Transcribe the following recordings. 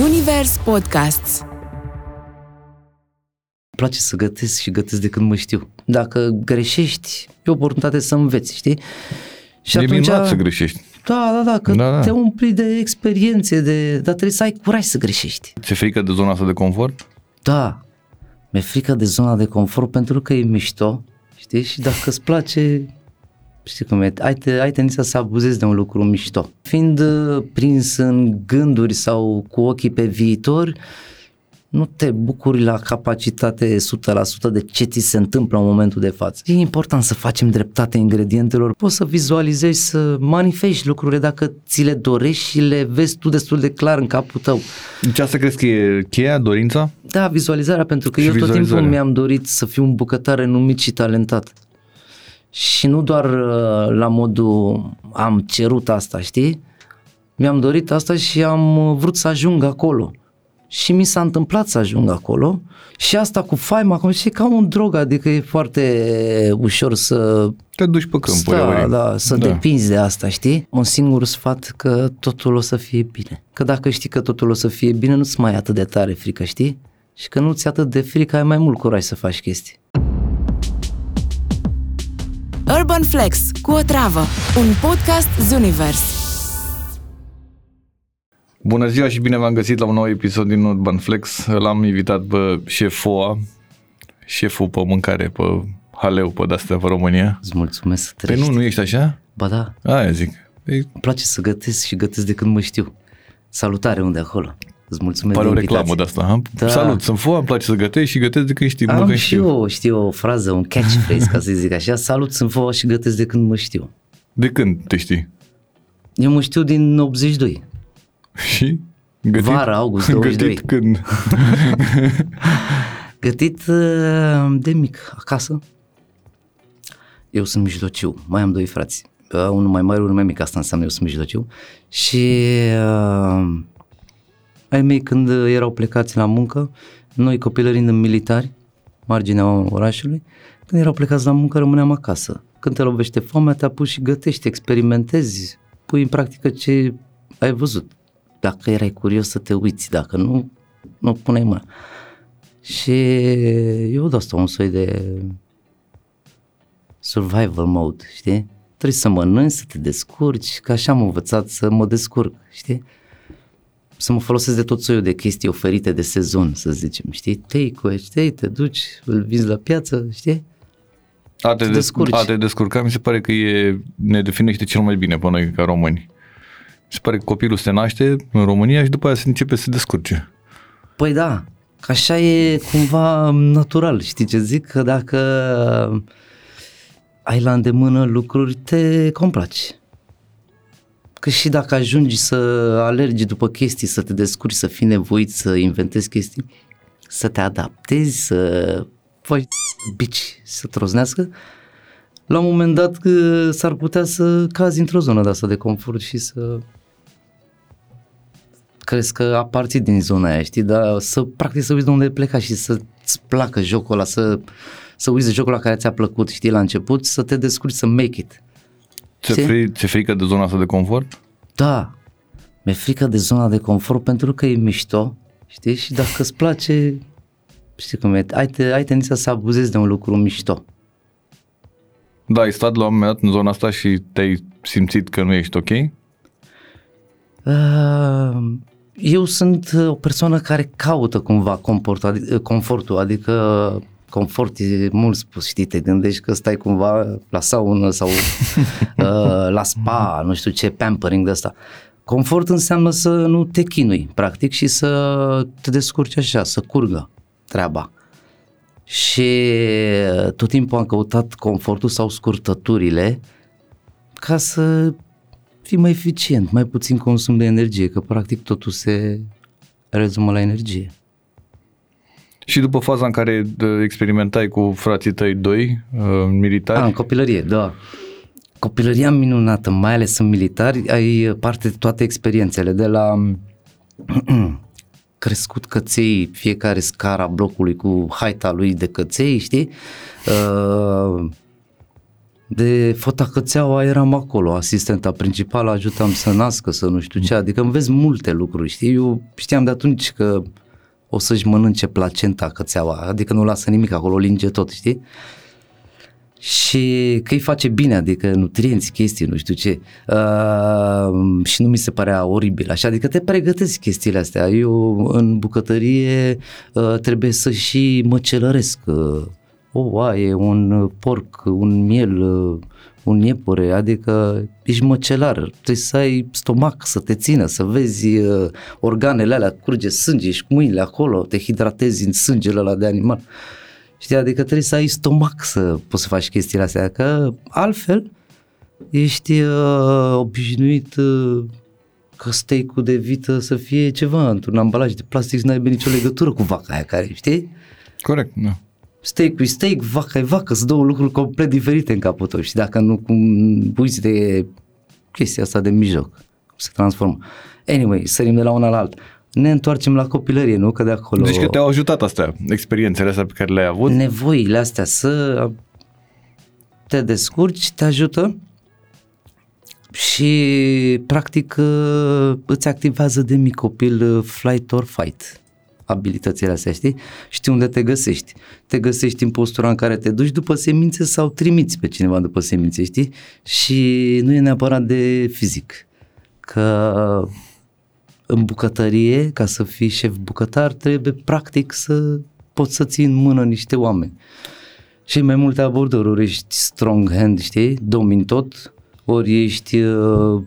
Zunivers Podcasts Îmi place să gătesc și gătesc de când mă știu. Dacă greșești, e o oportunitate să înveți, știi? Și e atunci, minunat să greșești. Da, da, da, că da, da. te umpli de experiențe, de, dar trebuie să ai curaj să greșești. Ți-e frică de zona asta de confort? Da, mi-e frică de zona de confort pentru că e mișto, știi? Și dacă îți place, știi cum e, ai, te, ai tendința să abuzezi de un lucru mișto. Fiind uh, prins în gânduri sau cu ochii pe viitor, nu te bucuri la capacitate 100% de ce ți se întâmplă în momentul de față. E important să facem dreptate ingredientelor. Poți să vizualizezi, să manifesti lucrurile dacă ți le dorești și le vezi tu destul de clar în capul tău. Deci asta crezi că e cheia, dorința? Da, vizualizarea, pentru că și eu tot timpul mi-am dorit să fiu un bucătar renumit și talentat. Și nu doar uh, la modul am cerut asta, știi? Mi-am dorit asta și am uh, vrut să ajung acolo și mi s-a întâmplat să ajung acolo și asta cu faima, cum și ca un drog, adică e foarte ușor să... Te duci pe câmpuri. Da, da, să da. depinzi de asta, știi? Un singur sfat că totul o să fie bine. Că dacă știi că totul o să fie bine, nu-ți mai e atât de tare frică, știi? Și că nu ți atât de frică, ai mai mult curaj să faci chestii. Urban Flex cu o travă, un podcast Zunivers. Bună ziua și bine v-am găsit la un nou episod din Urban Flex. L-am invitat pe șef FOA, șeful pe mâncare, pe haleu, pe de-astea pe România. Îți mulțumesc să Păi nu, nu ești așa? Ba da. Aia zic. Păi... Îmi place să gătesc și gătesc de când mă știu. Salutare unde acolo. Îți mulțumesc Pare de o reclamă de asta. Ha? Da. Salut, sunt FOA, îmi place să gătesc și gătesc de când știu. Am mă când și știu. eu, știu o frază, un catchphrase, ca să zic așa. Salut, sunt FOA și gătesc de când mă știu. De când te știi? Eu mă știu din 82. Și? Gătit, Vara, august 22. Gătit când? Gătit uh, de mic, acasă. Eu sunt mijlociu, mai am doi frați. Uh, unul mai mare, unul mai mic, asta înseamnă eu sunt mijlociu. Și uh, ai mei când erau plecați la muncă, noi copilărind în militari, marginea orașului, când erau plecați la muncă rămâneam acasă. Când te lovește foamea, te apuci și gătești, experimentezi, pui în practică ce ai văzut dacă erai curios să te uiți, dacă nu, nu puneai mâna. Și eu de asta un soi de survival mode, știi? Trebuie să mănânci, să te descurci, că așa am învățat să mă descurc, știi? Să mă folosesc de tot soiul de chestii oferite de sezon, să zicem, știi? Take știi? Te duci, îl vinzi la piață, știi? A te, descurci. a te descurca mi se pare că e, ne definește cel mai bine pe noi ca români se pare că copilul se naște în România și după aia se începe să se descurce. Păi da, că așa e cumva natural, știi ce zic? Că dacă ai la îndemână lucruri, te complaci. Că și dacă ajungi să alergi după chestii, să te descurci, să fii nevoit să inventezi chestii, să te adaptezi, să faci bici, să troznească, la un moment dat s-ar putea să cazi într-o zonă de asta de confort și să crezi că aparții din zona aia, știi, dar să practic să uiți de unde pleca și să-ți placă jocul ăla, să, să uiți de jocul ăla care ți-a plăcut, știi, la început, să te descurci, să make it. Ți-e, fri, ți frică de zona asta de confort? Da, mi-e frică de zona de confort pentru că e mișto, știi, și dacă îți place, știi cum e, ai, te, ai tendința să abuzezi de un lucru mișto. Da, ai stat la un moment dat în zona asta și te-ai simțit că nu ești ok? Uh, eu sunt uh, o persoană care caută cumva confort, adică, confortul, adică confort e mult spus, știi, te gândești că stai cumva la saună sau uh, la spa, nu știu ce, pampering de asta. Confort înseamnă să nu te chinui, practic, și să te descurci așa, să curgă treaba. Și uh, tot timpul am căutat confortul sau scurtăturile ca să fii mai eficient, mai puțin consum de energie, că practic totul se rezumă la energie. Și după faza în care experimentai cu frații tăi doi, uh, militari? A, în copilărie, da. Copilăria minunată, mai ales în militari, ai parte de toate experiențele, de la crescut căței, fiecare scara blocului cu haita lui de căței, știi? Uh, de fotacățeaua eram acolo, asistenta principală, ajutam să nască, să nu știu ce, adică înveți multe lucruri, știi? Eu știam de atunci că o să-și mănânce placenta cățeaua, adică nu lasă nimic acolo, linge tot, știi? și că îi face bine, adică nutrienți, chestii, nu știu ce. Uh, și nu mi se părea oribil așa, adică te pregătesc chestiile astea. Eu în bucătărie uh, trebuie să și măcelăresc uh, o oaie, un porc, un miel, uh, un iepure, adică ești măcelar, trebuie să ai stomac să te țină, să vezi uh, organele alea, curge sânge și cu mâinile acolo, te hidratezi în sângele ăla de animal. Uh, Știi, adică trebuie să ai stomac să poți să faci chestiile astea, că altfel ești uh, obișnuit uh, ca steak de vită să fie ceva într-un ambalaj de plastic și n-ai nicio legătură cu vaca aia care, știi? Corect, da. Steak e steak, vaca e vacă, sunt două lucruri complet diferite în capul tău și dacă nu cum uiți de chestia asta de mijloc, se transformă. Anyway, sărim de la una la alta ne întoarcem la copilărie, nu? Că de acolo... Deci că te-au ajutat astea, experiențele astea pe care le-ai avut? Nevoile astea să te descurci, te ajută și practic îți activează de mic copil flight or fight abilitățile astea, știi? Știi unde te găsești. Te găsești în postura în care te duci după semințe sau trimiți pe cineva după semințe, știi? Și nu e neapărat de fizic. Că în bucătărie, ca să fii șef bucătar, trebuie practic să poți să ții în mână niște oameni. Și mai multe abordări, ori ești strong hand, știi, domini tot, ori ești uh,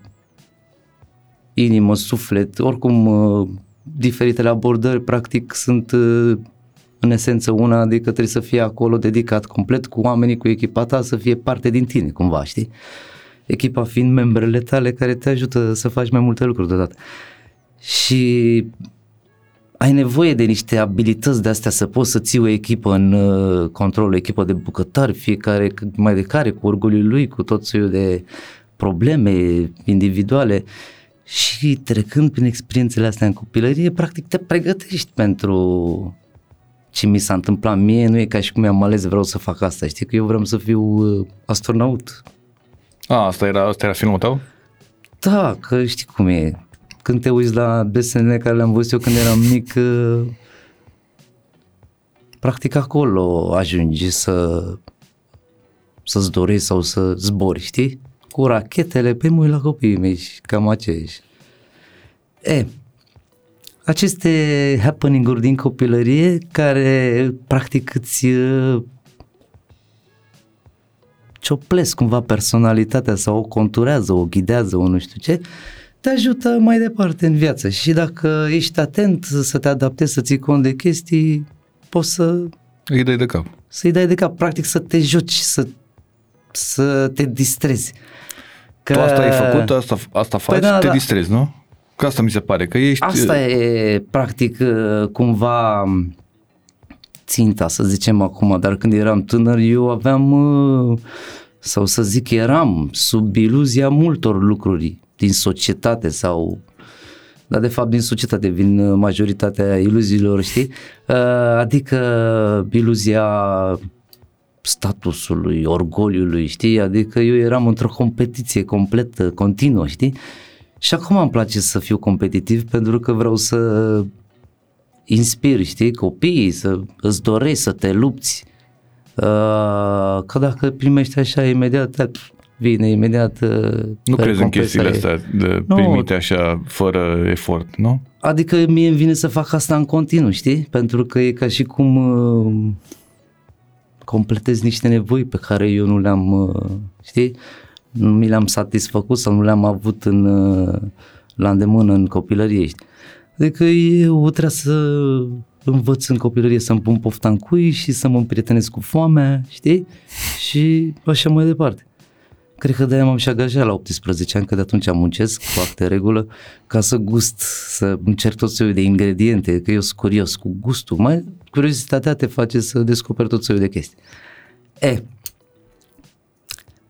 inimă, suflet, oricum uh, diferitele abordări practic sunt uh, în esență una, adică trebuie să fie acolo dedicat complet cu oamenii, cu echipa ta, să fie parte din tine cumva, știi? Echipa fiind membrele tale care te ajută să faci mai multe lucruri deodată. Uh, și ai nevoie de niște abilități de astea să poți să ții o echipă în uh, control, o echipă de bucătari, fiecare mai de care, cu orgoliul lui, cu tot soiul de probleme individuale și trecând prin experiențele astea în copilărie, practic te pregătești pentru ce mi s-a întâmplat mie, nu e ca și cum am ales vreau să fac asta, știi că eu vreau să fiu uh, astronaut. A, asta era, asta era filmul tău? Da, că știi cum e, când te uiți la desenele care le-am văzut eu când eram mic, uh, practic acolo ajungi să să-ți dorești sau să zbori, știi? Cu rachetele, pe mui la copiii mei și cam aceeași. E, aceste happening-uri din copilărie care practic îți uh, cioplesc cumva personalitatea sau o conturează, o ghidează, o nu știu ce, te ajută mai departe în viață și dacă ești atent să te adaptezi, să ții cont de chestii, poți să... Îi dai de cap. Să-i dai de cap, practic să te joci, să, să te distrezi. Că... Tu asta ai făcut, asta, asta faci, păi da, te da. distrezi, nu? Că asta mi se pare, că ești... Asta e, practic, cumva ținta, să zicem acum, dar când eram tânăr eu aveam, sau să zic, eram sub iluzia multor lucruri din societate sau dar de fapt din societate vin uh, majoritatea iluziilor, știi? Uh, adică iluzia statusului, orgoliului, știi? Adică eu eram într-o competiție completă, continuă, știi? Și acum îmi place să fiu competitiv pentru că vreau să inspir, știi, copiii, să îți dorești să te lupți. Uh, că dacă primești așa imediat, vine imediat uh, Nu crezi în chestiile astea de nu, primite așa fără efort, nu? Adică mie îmi vine să fac asta în continuu, știi? Pentru că e ca și cum uh, completez niște nevoi pe care eu nu le-am, uh, știi? Nu mi le-am satisfăcut sau nu le-am avut în, uh, la îndemână în copilărie, știi? Adică eu trebuie să învăț în copilărie să-mi pun pofta în cui și să mă împrietenesc cu foamea, știi? Și așa mai departe. Cred că de-aia m-am și angajat la 18 ani, că de atunci am muncesc cu acte regulă, ca să gust, să încerc tot soiul de ingrediente, că eu sunt curios cu gustul. Mai curiozitatea te face să descoperi tot soiul de chestii. E,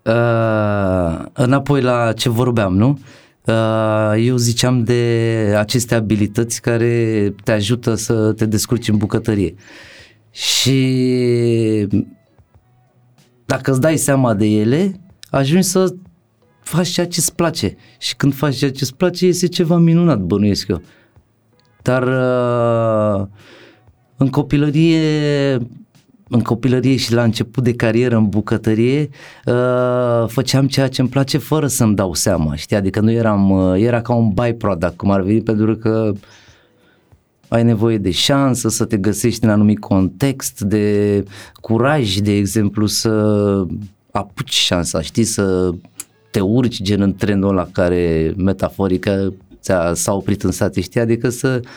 uh, înapoi la ce vorbeam, nu? Uh, eu ziceam de aceste abilități care te ajută să te descurci în bucătărie. Și dacă îți dai seama de ele, ajungi să faci ceea ce îți place și când faci ceea ce îți place este ceva minunat, bănuiesc eu. Dar uh, în copilărie în copilărie și la început de carieră în bucătărie uh, făceam ceea ce îmi place fără să-mi dau seama, știi? Adică nu eram, uh, era ca un byproduct, cum ar veni, pentru că ai nevoie de șansă să te găsești în anumit context, de curaj, de exemplu, să apuci șansa, știi, să te urci gen în trenul ăla care metaforică ți-a, s-a oprit în sate, știi, adică să uh,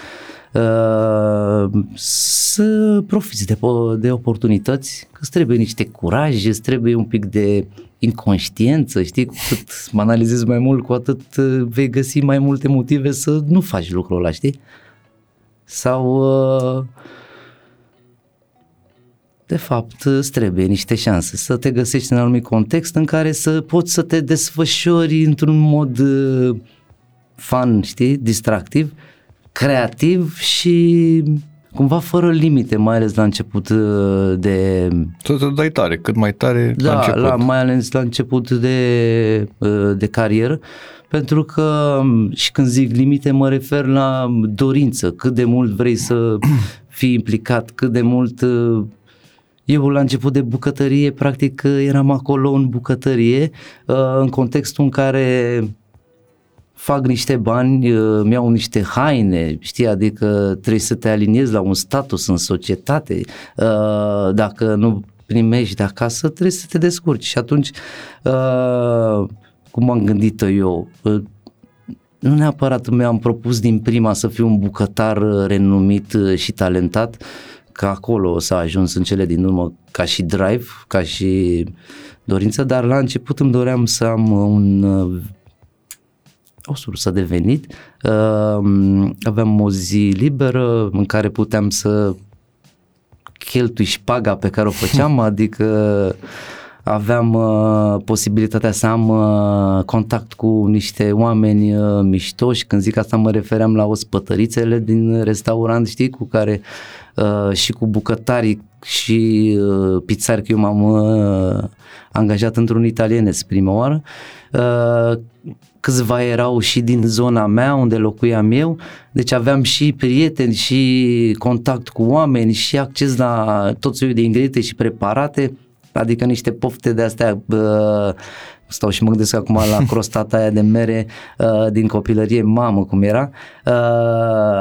să profiți de, de oportunități, că îți trebuie niște curaj, îți trebuie un pic de inconștiență, știi, cu cât mă analizezi mai mult, cu atât uh, vei găsi mai multe motive să nu faci lucrul ăla, știi? Sau uh, de fapt îți trebuie niște șanse să te găsești în anumit context în care să poți să te desfășori într-un mod uh, fun, știi, distractiv, creativ și cumva fără limite, mai ales la început uh, de... Să te dai tare, cât mai tare da, la început. La, mai ales la început de, de carieră, pentru că um, și când zic limite mă refer la dorință, cât de mult vrei să fii implicat, cât de mult eu la început de bucătărie, practic eram acolo în bucătărie, uh, în contextul în care fac niște bani, uh, îmi iau niște haine, știi, adică trebuie să te aliniezi la un status în societate, uh, dacă nu primești de acasă, trebuie să te descurci. Și atunci, cum am gândit eu, nu neapărat mi-am propus din prima să fiu un bucătar renumit și talentat, că acolo s-a ajuns în cele din urmă ca și drive, ca și dorință, dar la început îmi doream să am un o sursă de venit. Aveam o zi liberă în care puteam să cheltui șpaga pe care o făceam, adică aveam uh, posibilitatea să am uh, contact cu niște oameni uh, miștoși, când zic asta mă refeream la ospătărițele din restaurant, știi, cu care uh, și cu bucătarii și uh, pizzari, că eu m-am uh, angajat într-un italienez prima oară, uh, câțiva erau și din zona mea unde locuiam eu, deci aveam și prieteni și contact cu oameni și acces la tot soiul de ingrediente și preparate, adică niște pofte de astea uh, stau și mă gândesc acum la crostata aia de mere uh, din copilărie, mamă cum era, uh,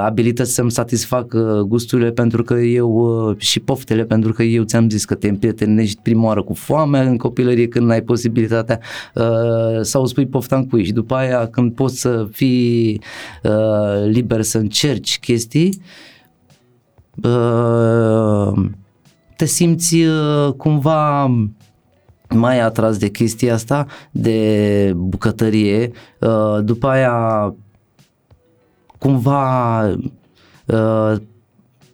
abilități să-mi satisfac uh, gusturile pentru că eu uh, și poftele pentru că eu ți-am zis că te împrietenești prima oară cu foamea în copilărie când ai posibilitatea uh, sau spui pofta în cui și după aia când poți să fii uh, liber să încerci chestii uh, te simți uh, cumva mai atras de chestia asta, de bucătărie. Uh, după aia, cumva, uh,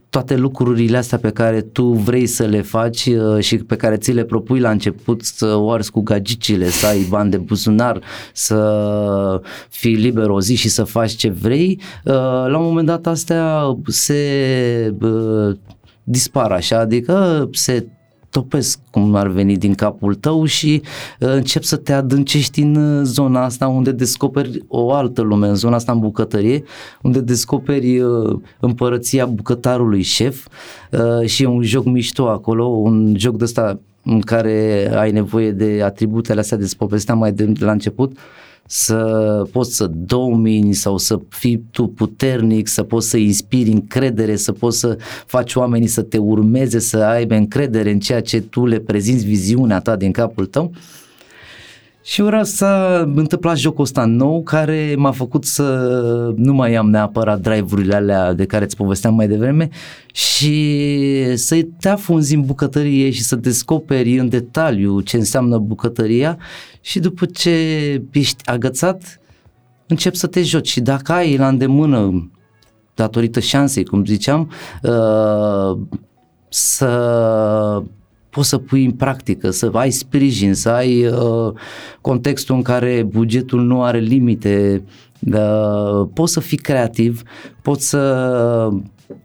toate lucrurile astea pe care tu vrei să le faci și pe care ți le propui la început să o arzi cu gagicile, să ai bani de buzunar, să fii liber o zi și să faci ce vrei, la un moment dat astea se dispar așa, adică se topesc cum ar veni din capul tău și uh, încep să te adâncești în uh, zona asta unde descoperi o altă lume, în zona asta în bucătărie, unde descoperi uh, împărăția bucătarului șef uh, și e un joc mișto acolo, un joc de ăsta în care ai nevoie de atributele astea de povesteam mai de la început, uh, să poți să domini sau să fii tu puternic, să poți să inspiri încredere, să poți să faci oamenii să te urmeze, să aibă încredere în ceea ce tu le prezinți viziunea ta din capul tău. Și ora s-a întâmplat jocul ăsta nou care m-a făcut să nu mai am neapărat drive-urile alea de care îți povesteam mai devreme și să te afunzi în bucătărie și să descoperi în detaliu ce înseamnă bucătăria și după ce ești agățat încep să te joci. Și dacă ai la îndemână datorită șansei, cum ziceam, uh, să poți să pui în practică, să ai sprijin, să ai uh, contextul în care bugetul nu are limite, uh, poți să fii creativ, poți să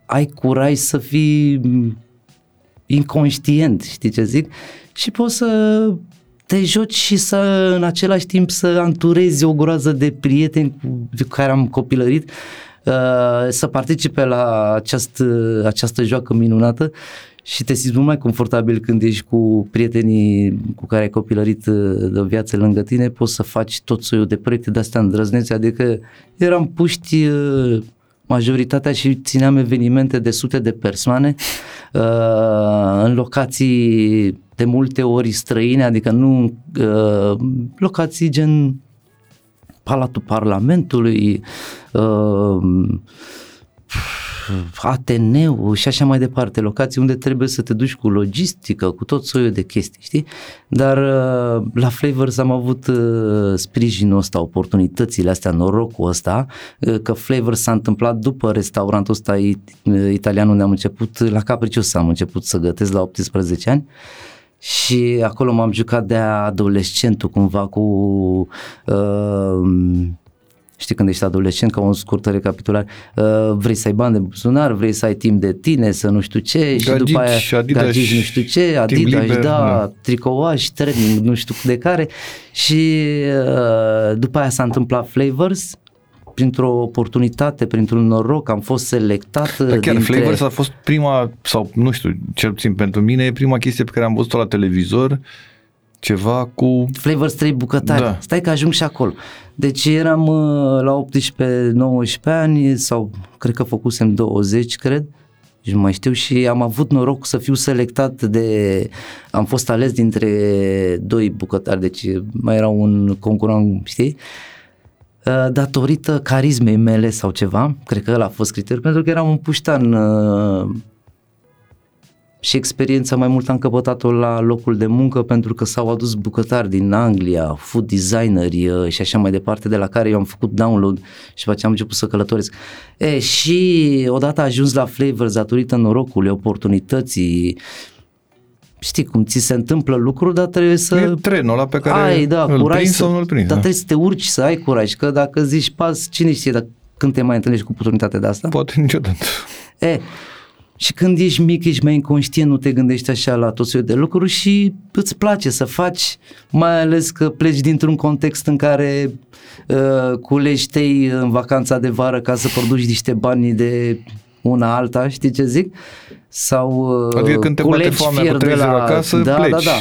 ai curaj să fii inconștient, știi ce zic? Și poți să te joci și să în același timp să anturezi o groază de prieteni cu care am copilărit uh, să participe la această, această joacă minunată și te simți mult mai confortabil când ești cu prietenii cu care ai copilărit uh, de viață lângă tine, poți să faci tot soiul de proiecte de astea îndrăznețe, adică eram puști uh, majoritatea și țineam evenimente de sute de persoane uh, în locații de multe ori străine, adică nu uh, locații gen Palatul Parlamentului, uh, Ateneu și așa mai departe, locații unde trebuie să te duci cu logistică, cu tot soiul de chestii, știi? Dar uh, la Flavors am avut uh, sprijinul ăsta, oportunitățile astea, norocul ăsta, uh, că Flavors s-a întâmplat după restaurantul ăsta italian unde am început, la Capricios am început să gătesc la 18 ani și acolo m-am jucat de adolescentul cumva cu uh, știi când ești adolescent, ca o scurtă recapitulare, uh, vrei să ai bani de buzunar, vrei să ai timp de tine, să nu știu ce Gagici, și după aia Adidas, gagici, nu știu ce, Adidas, liber, da, da, tricouaj, training, nu știu de care. Și uh, după aia s-a întâmplat Flavors, printr-o oportunitate, printr-un noroc, am fost selectat. Dar chiar dintre... Flavors a fost prima, sau nu știu, cel puțin pentru mine, e prima chestie pe care am văzut-o la televizor, ceva cu... Flavors 3 bucătari. Da. Stai că ajung și acolo. Deci eram uh, la 18-19 ani sau cred că făcusem 20, cred. Și nu mai știu și am avut noroc să fiu selectat de... Am fost ales dintre doi bucătari, deci mai era un concurent, știi? Uh, datorită carismei mele sau ceva, cred că ăla a fost criteriul, pentru că eram un puștan uh, și experiența mai mult am căpătat-o la locul de muncă pentru că s-au adus bucătari din Anglia, food designeri uh, și așa mai departe, de la care eu am făcut download și după aceea am început să călătoresc. E, și odată ajuns la Flavors datorită norocului, oportunității, știi cum ți se întâmplă lucruri, dar trebuie să... E trenul ăla pe care ai, da, îl curaj să, sau nu-l prinzi. Dar da. trebuie să te urci, să ai curaj, că dacă zici pas, cine știe dacă, când te mai întâlnești cu oportunitatea de asta? Poate niciodată. E, și când ești mic, ești mai inconștient, nu te gândești așa la tot soiul de lucruri și îți place să faci, mai ales că pleci dintr-un context în care uh, culegi tăi în vacanța de vară ca să produci niște bani de una alta, știi ce zic? Sau uh, adică când te bate foamea cu de la... acasă, da, pleci. Da, da.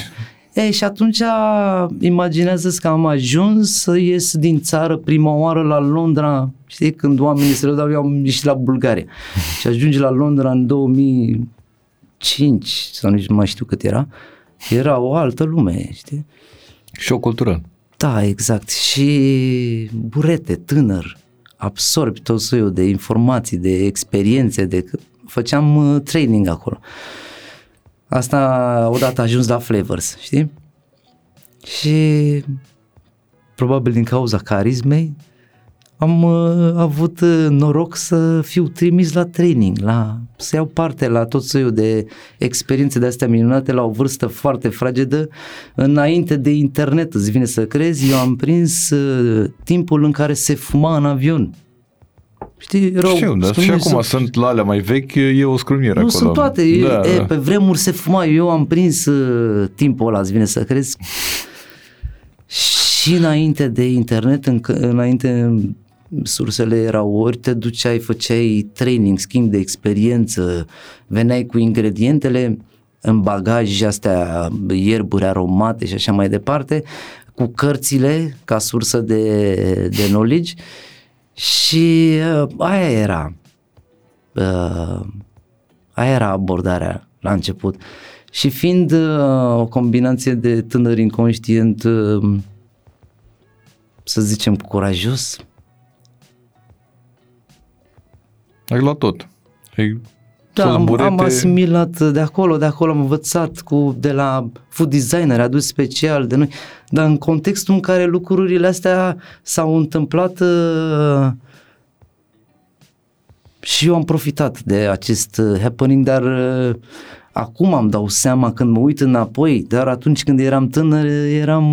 Ei, și atunci imaginează că am ajuns să ies din țară prima oară la Londra, știi, când oamenii se dau, eu am ieșit la Bulgaria. și ajunge la Londra în 2005, sau nici nu mai știu cât era, era o altă lume, știi? Și o cultură. Da, exact. Și burete, tânăr, absorbi tot soiul de informații, de experiențe, de făceam uh, training acolo. Uh, Asta odată ajuns la Flavors, știi? Și probabil din cauza carismei am uh, avut uh, noroc să fiu trimis la training, la, să iau parte la tot soiul de experiențe de astea minunate la o vârstă foarte fragedă. Înainte de internet, îți vine să crezi, eu am prins uh, timpul în care se fuma în avion. Știi, erau Știu, dar și acum să... sunt la alea mai vechi, e o scrumiere nu, acolo. sunt toate. Da, e, da. Pe vremuri se fuma, eu am prins uh, timpul ăla, îți vine să crezi. și înainte de internet, în, înainte sursele erau ori te duceai, făceai training, schimb de experiență, veneai cu ingredientele în bagaj astea, ierburi aromate și așa mai departe, cu cărțile ca sursă de, de knowledge și uh, aia era. Uh, aia era abordarea la început. Și fiind uh, o combinație de tânăr inconștient, uh, să zicem, curajos. Ai luat tot. Ai da, am, am asimilat de acolo, de acolo am învățat cu, de la food designer adus special de noi, dar în contextul în care lucrurile astea s-au întâmplat uh, și eu am profitat de acest uh, happening, dar uh, acum am dau seama când mă uit înapoi, dar atunci când eram tânăr eram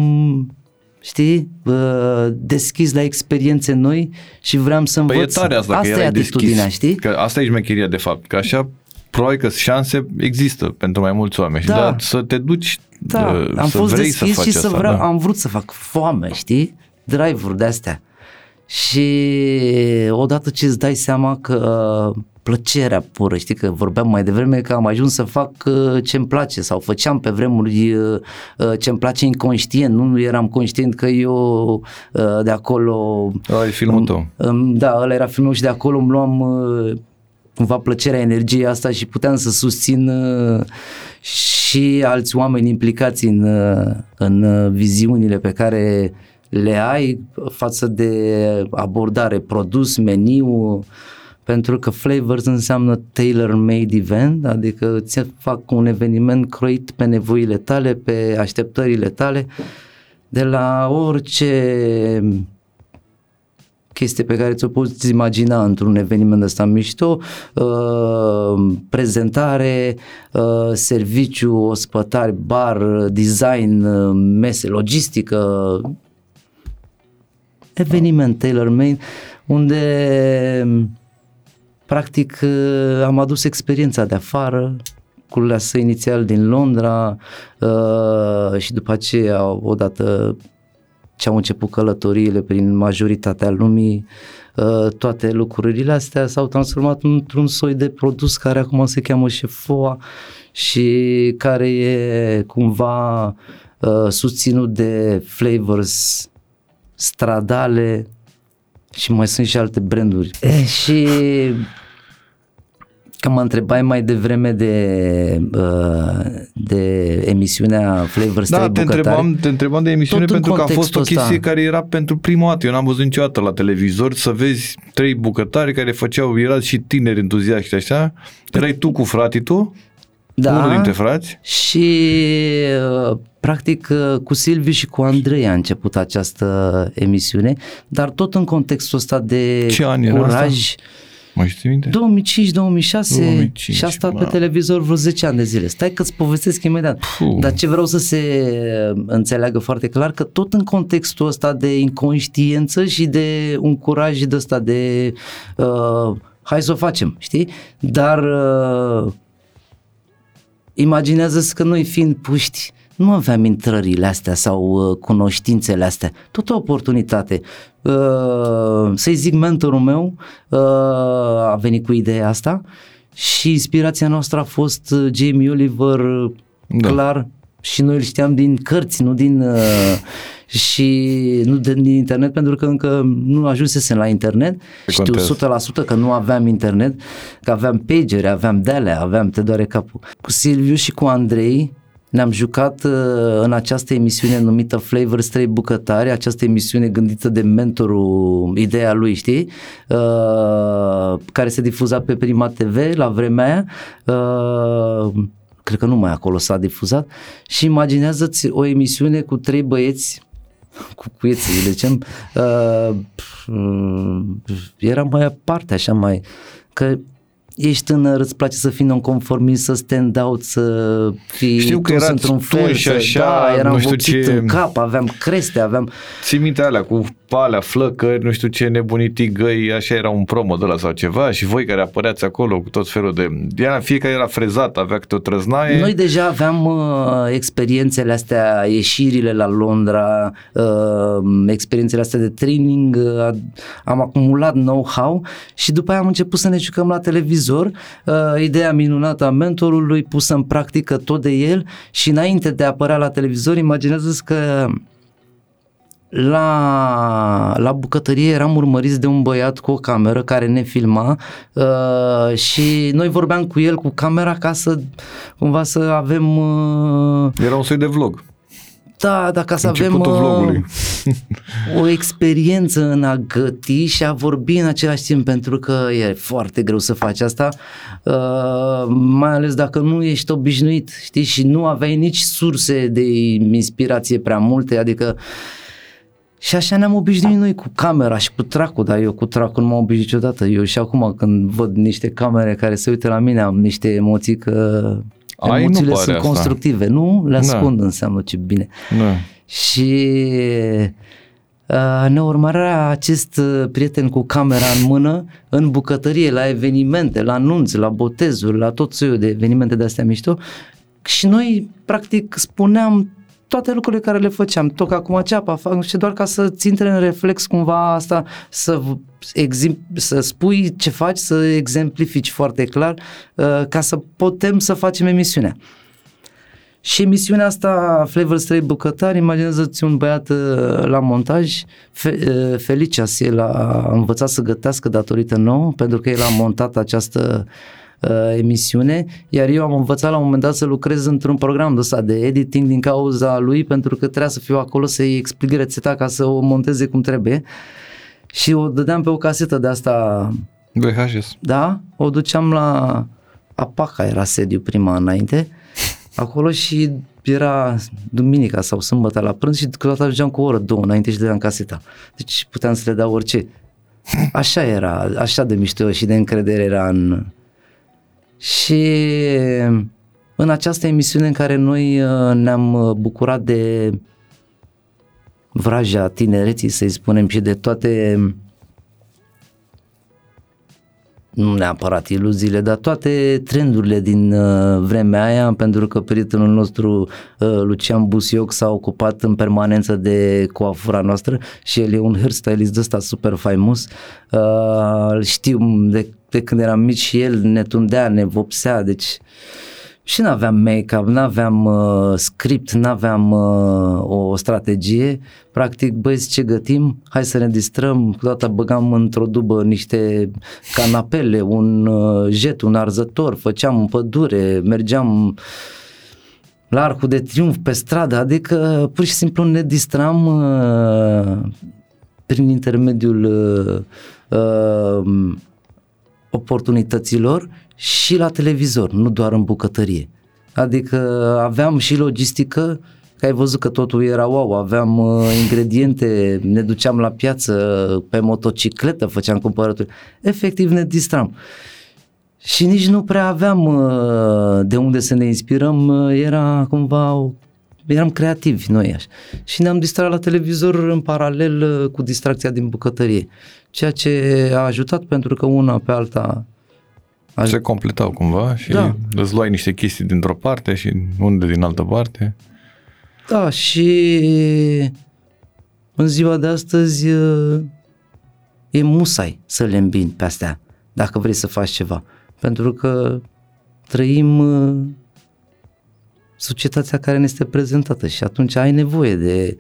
știi, uh, deschis la experiențe noi și vreau să învăț. Păi e tare asta, asta că e atitudinea, deschis. știi? Că asta e șmecheria de fapt, că așa probabil că șanse există pentru mai mulți oameni, Da. dar să te duci, Da, uh, am să fost vrei să deschis faci și să asta. vreau, da. am vrut să fac foame, știi? Drive-uri de-astea. Și odată ce îți dai seama că uh, plăcerea pură, știi că vorbeam mai devreme că am ajuns să fac uh, ce-mi place sau făceam pe vremuri uh, uh, ce-mi place inconștient, nu eram conștient că eu uh, de acolo Ăla e filmul tău. Îmi- Da, ăla era filmul și de acolo îmi luam uh, cumva plăcerea energiei asta și puteam să susțin uh, și alți oameni implicați în, uh, în uh, viziunile pe care le ai față de abordare, produs, meniu, pentru că Flavors înseamnă tailor-made event, adică îți fac un eveniment croit pe nevoile tale, pe așteptările tale, de la orice chestie pe care ți-o poți imagina într-un eveniment ăsta mișto, uh, prezentare, uh, serviciu, ospătari, bar, design, uh, mese, logistică, eveniment tailor-made, unde practic uh, am adus experiența de afară, cu să inițial din Londra uh, și după aceea odată ce au început călătoriile prin majoritatea lumii, uh, toate lucrurile astea s-au transformat într-un soi de produs care acum se cheamă Șefoa și care e cumva uh, susținut de flavors stradale și mai sunt și alte branduri. E, și Că mă întrebai mai devreme de, uh, de emisiunea Flavors Da, 3 te bucătari. întrebam, te întrebam de emisiune Tot în pentru că a fost o contextul chestie ăsta. care era pentru prima dată. Eu n-am văzut niciodată la televizor să vezi trei bucătari care făceau, erați și tineri entuziaști așa. Erai tu cu fratii tu, da, unul dintre frați. Și uh, practic uh, cu Silviu și cu Andrei a început această emisiune, dar tot în contextul ăsta de Ce an era curaj. asta? Mai știi minte? 2005-2006 2005, și a stat pe mă. televizor vreo 10 ani de zile. Stai că-ți povestesc imediat. Puh. Dar ce vreau să se înțeleagă foarte clar, că tot în contextul ăsta de inconștiență și de un curaj de ăsta de uh, hai să o facem, știi? Dar uh, imaginează-ți că noi fiind puști nu aveam intrările astea sau uh, cunoștințele astea. Tot o oportunitate. Uh, să-i zic mentorul meu uh, a venit cu ideea asta și inspirația noastră a fost uh, Jamie Oliver uh, Da. clar și noi îl știam din cărți, nu din uh, și nu din internet pentru că încă nu ajunsesem la internet. Știu contează. 100% că nu aveam internet, că aveam pagere, aveam de aveam te doare capul. Cu Silviu și cu Andrei ne-am jucat uh, în această emisiune numită Flavors 3 bucătari, această emisiune gândită de mentorul, ideea lui, știi, uh, care se difuza pe Prima TV la vremea aia. Uh, cred că numai acolo s-a difuzat. Și imaginează-ți o emisiune cu trei băieți cu cuieții, de zicem, uh, pf, mm, era mai aparte, așa mai, că ești tânăr, îți place să fii nonconformist, să stand out, să fii Știu că dus erați într-un tu fel, și să, așa, da, eram nu știu vopsit ce- în cap, aveam creste, aveam, Ții minte alea cu palea, flăcări, nu știu ce nebunii tigăi, așa era un promo de la sau ceva și voi care apăreați acolo cu tot felul de... Era, fiecare era frezat, avea câte o trăznaie. Noi deja aveam uh, experiențele astea, ieșirile la Londra, uh, experiențele astea de training, uh, am acumulat know-how și după aia am început să ne jucăm la televizor. Uh, ideea minunată a mentorului pusă în practică tot de el și înainte de a apărea la televizor, imaginează-ți că la, la bucătărie eram urmăriți de un băiat cu o cameră care ne filma uh, și noi vorbeam cu el cu camera ca să cumva să avem uh, Era un soi de vlog. da, da, ca să avem Începutul uh, vlogului. o experiență în a găti și a vorbi în același timp pentru că e foarte greu să faci asta uh, mai ales dacă nu ești obișnuit știi și nu aveai nici surse de inspirație prea multe adică și așa ne-am obișnuit noi cu camera și cu tracul, dar eu cu tracul nu m-am obișnuit niciodată. Eu și acum când văd niște camere care se uită la mine am niște emoții că Ai, nu emoțiile pare sunt asta. constructive, nu? Le Da. ascund înseamnă ce bine. Da. Și Uh, ne urmărea acest uh, prieten cu camera în mână în bucătărie, la evenimente, la anunți, la botezuri, la tot soiul de evenimente de astea mișto și noi practic spuneam toate lucrurile care le făceam, toc acum ceapa, fac nu știu, doar ca să ți intre în reflex cumva asta, să, exim, să spui ce faci, să exemplifici foarte clar, uh, ca să putem să facem emisiunea. Și emisiunea asta, Flavor 3 Bucătari, imaginează-ți un băiat uh, la montaj, Fe, uh, Felicia, el a învățat să gătească datorită nouă, pentru că el a montat această uh, emisiune, iar eu am învățat la un moment dat să lucrez într-un program de ăsta de editing din cauza lui, pentru că trebuia să fiu acolo să-i explic rețeta ca să o monteze cum trebuie. Și o dădeam pe o casetă de asta. VHS. Da, o duceam la Apaca, era sediu prima înainte acolo și era duminica sau sâmbătă la prânz și câteodată ajungeam cu o oră, două înainte și dădeam caseta. Deci puteam să le dau orice. Așa era, așa de mișto și de încredere era în... Și în această emisiune în care noi uh, ne-am uh, bucurat de vraja tinereții, să-i spunem, și de toate nu neapărat iluziile, dar toate trendurile din uh, vremea aia, pentru că prietenul nostru uh, Lucian Busioc s-a ocupat în permanență de coafura noastră și el e un hairstylist ăsta super faimos. Uh, știu de, de când eram mici și el ne tundea, ne vopsea, deci uh, și nu aveam make-up, nu aveam uh, script, nu aveam uh, o strategie. Practic, băieți, ce gătim? Hai să ne distrăm. Câteodată băgam într-o dubă niște canapele, un uh, jet, un arzător, făceam în pădure, mergeam la Arcul de Triunf pe stradă, adică pur și simplu ne distram uh, prin intermediul uh, uh, oportunităților și la televizor, nu doar în bucătărie. Adică aveam și logistică, că ai văzut că totul era wow, aveam uh, ingrediente, ne duceam la piață pe motocicletă, făceam cumpărături. Efectiv ne distram. Și nici nu prea aveam uh, de unde să ne inspirăm, uh, era cumva eram creativi noi așa. Și ne-am distrat la televizor în paralel uh, cu distracția din bucătărie. Ceea ce a ajutat pentru că una pe alta Aș... Se completau cumva și da. îți luai niște chestii dintr-o parte și unde din altă parte. Da, și în ziua de astăzi e musai să le îmbini pe astea, dacă vrei să faci ceva. Pentru că trăim societatea care ne este prezentată și atunci ai nevoie de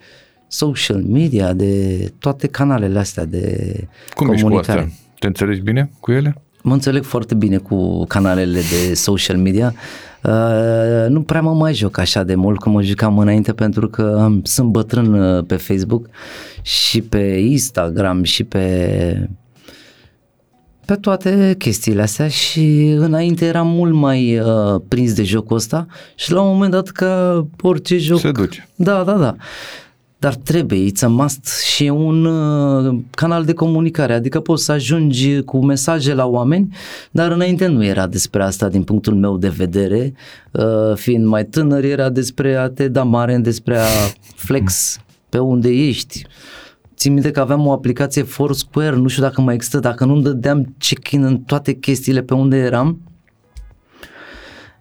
social media, de toate canalele astea de Cum comunicare. Ești cu astea? Te înțelegi bine cu ele? Mă înțeleg foarte bine cu canalele de social media. Uh, nu prea mă mai joc așa de mult cum mă jucam înainte pentru că am, sunt bătrân uh, pe Facebook și pe Instagram și pe pe toate chestiile astea și înainte eram mult mai uh, prins de jocul ăsta și la un moment dat că orice joc... Se duce. Da, da, da dar trebuie, it's a must și e un uh, canal de comunicare, adică poți să ajungi cu mesaje la oameni, dar înainte nu era despre asta din punctul meu de vedere, uh, fiind mai tânăr era despre a te da mare, despre a flex pe unde ești. Țin minte că aveam o aplicație Foursquare, nu știu dacă mai există, dacă nu-mi dădeam check-in în toate chestiile pe unde eram,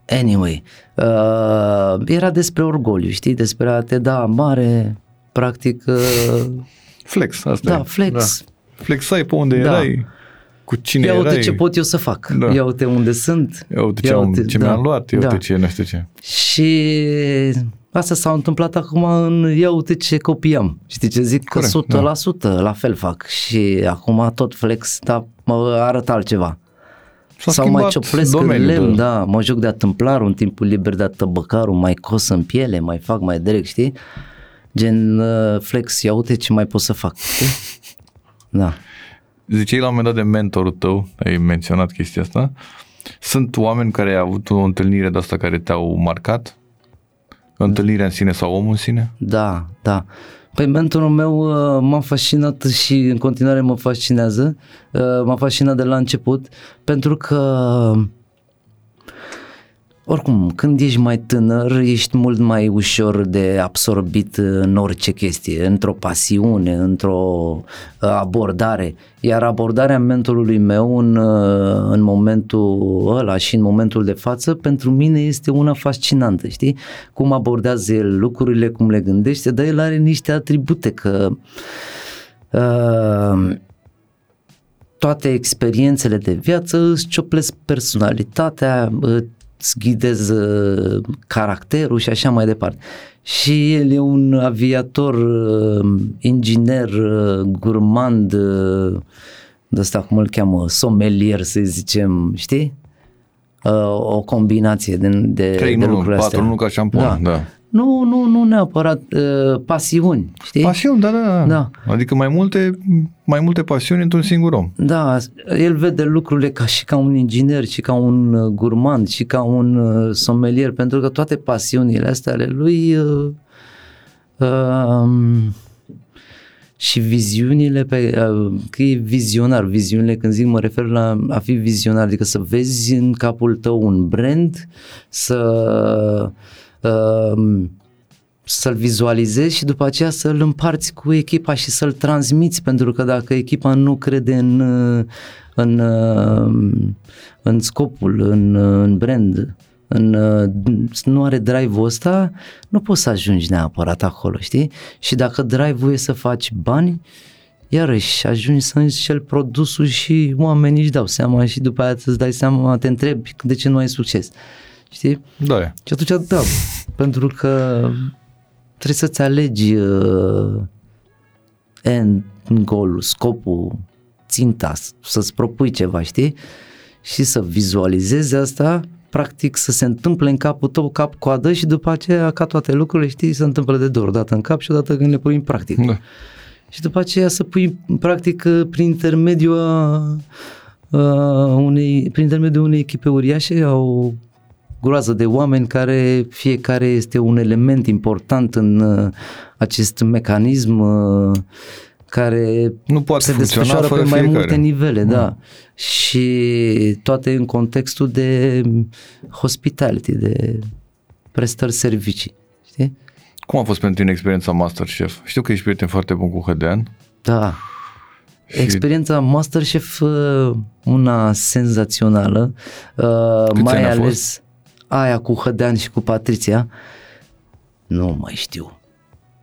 Anyway, uh, era despre orgoliu, știi, despre a te da mare, practic... Uh, flex, asta Da, e. flex. Da. Flexai pe unde da. erai, cu cine ia erai. uite ce pot eu să fac, da. ia uite unde sunt. Ia uite ce, ia uite, ce da. mi-am luat, ia da. uite ce nu știu ce. Și asta s-a întâmplat acum în ia uite ce copiam. Știi ce zic? Corect, că 100% da. la fel fac și acum tot flex, dar mă arăt altceva. S-a Sau mai cioplesc în lemn, da. da, mă joc de atâmplar, un timpul liber de tăbăcarul, mai cos în piele, mai fac mai direct, știi? Gen uh, flex, ia uite ce mai pot să fac. da. Ziceai la un moment dat de mentorul tău, ai menționat chestia asta. Sunt oameni care au avut o întâlnire de asta care te-au marcat? Întâlnirea în sine sau omul în sine? Da, da. Păi mentorul meu uh, m-a fascinat și în continuare mă fascinează. Uh, m-a fascinat de la început pentru că oricum, când ești mai tânăr, ești mult mai ușor de absorbit în orice chestie, într-o pasiune, într-o uh, abordare. Iar abordarea mentorului meu în, uh, în momentul ăla și în momentul de față, pentru mine este una fascinantă, știi? Cum abordează el lucrurile, cum le gândește, dar el are niște atribute că uh, toate experiențele de viață îți cioplesc personalitatea, îți ghidez uh, caracterul și așa mai departe. Și el e un aviator, uh, inginer, uh, gurmand, de asta cum îl cheamă, somelier să zicem, știi? O combinație de, de, 3 de nu, lucruri 4 astea. nu ca șampon, da. da. Nu, nu, nu neapărat uh, pasiuni, știi? Pasiuni, da, da, da, Da. Adică mai multe, mai multe pasiuni într-un singur om. Da, el vede lucrurile ca și ca un inginer, și ca un uh, gurmand, și ca un uh, somelier, pentru că toate pasiunile astea ale lui uh, uh, și viziunile pe, uh, că e vizionar, viziunile când zic mă refer la a fi vizionar, adică să vezi în capul tău un brand, să uh, să-l vizualizezi și după aceea să-l împarți cu echipa și să-l transmiți, pentru că dacă echipa nu crede în, în, în scopul, în, în brand, în, nu are drive-ul ăsta, nu poți să ajungi neapărat acolo, știi? Și dacă drive-ul e să faci bani, iarăși ajungi să înșel produsul și oamenii își dau seama și după aia îți dai seama, te întrebi de ce nu ai succes. Știi? Da, e. Și atunci, da, pentru că trebuie să-ți alegi uh, end goal scopul, ținta, să-ți propui ceva, știi? Și să vizualizezi asta, practic să se întâmple în capul tău cap-coadă și după aceea, ca toate lucrurile, știi, se întâmplă de două ori, o dată în cap și o dată când le pui în practică. Da. Și după aceea să pui în practică prin intermediul a, a unei, prin intermediul unei echipe uriașe, au groază de oameni care fiecare este un element important în uh, acest mecanism uh, care Nu poate se funcționa desfășoară fără pe mai fiecare. multe nivele, da. Și toate în contextul de hospitality, de prestări servicii, știi? Cum a fost pentru tine experiența Masterchef? Știu că ești prieten foarte bun cu Hădean. Da. Și- Experiența Masterchef uh, una senzațională, uh, Câți mai ani a fost? ales aia cu Hădean și cu Patriția. Nu mai știu.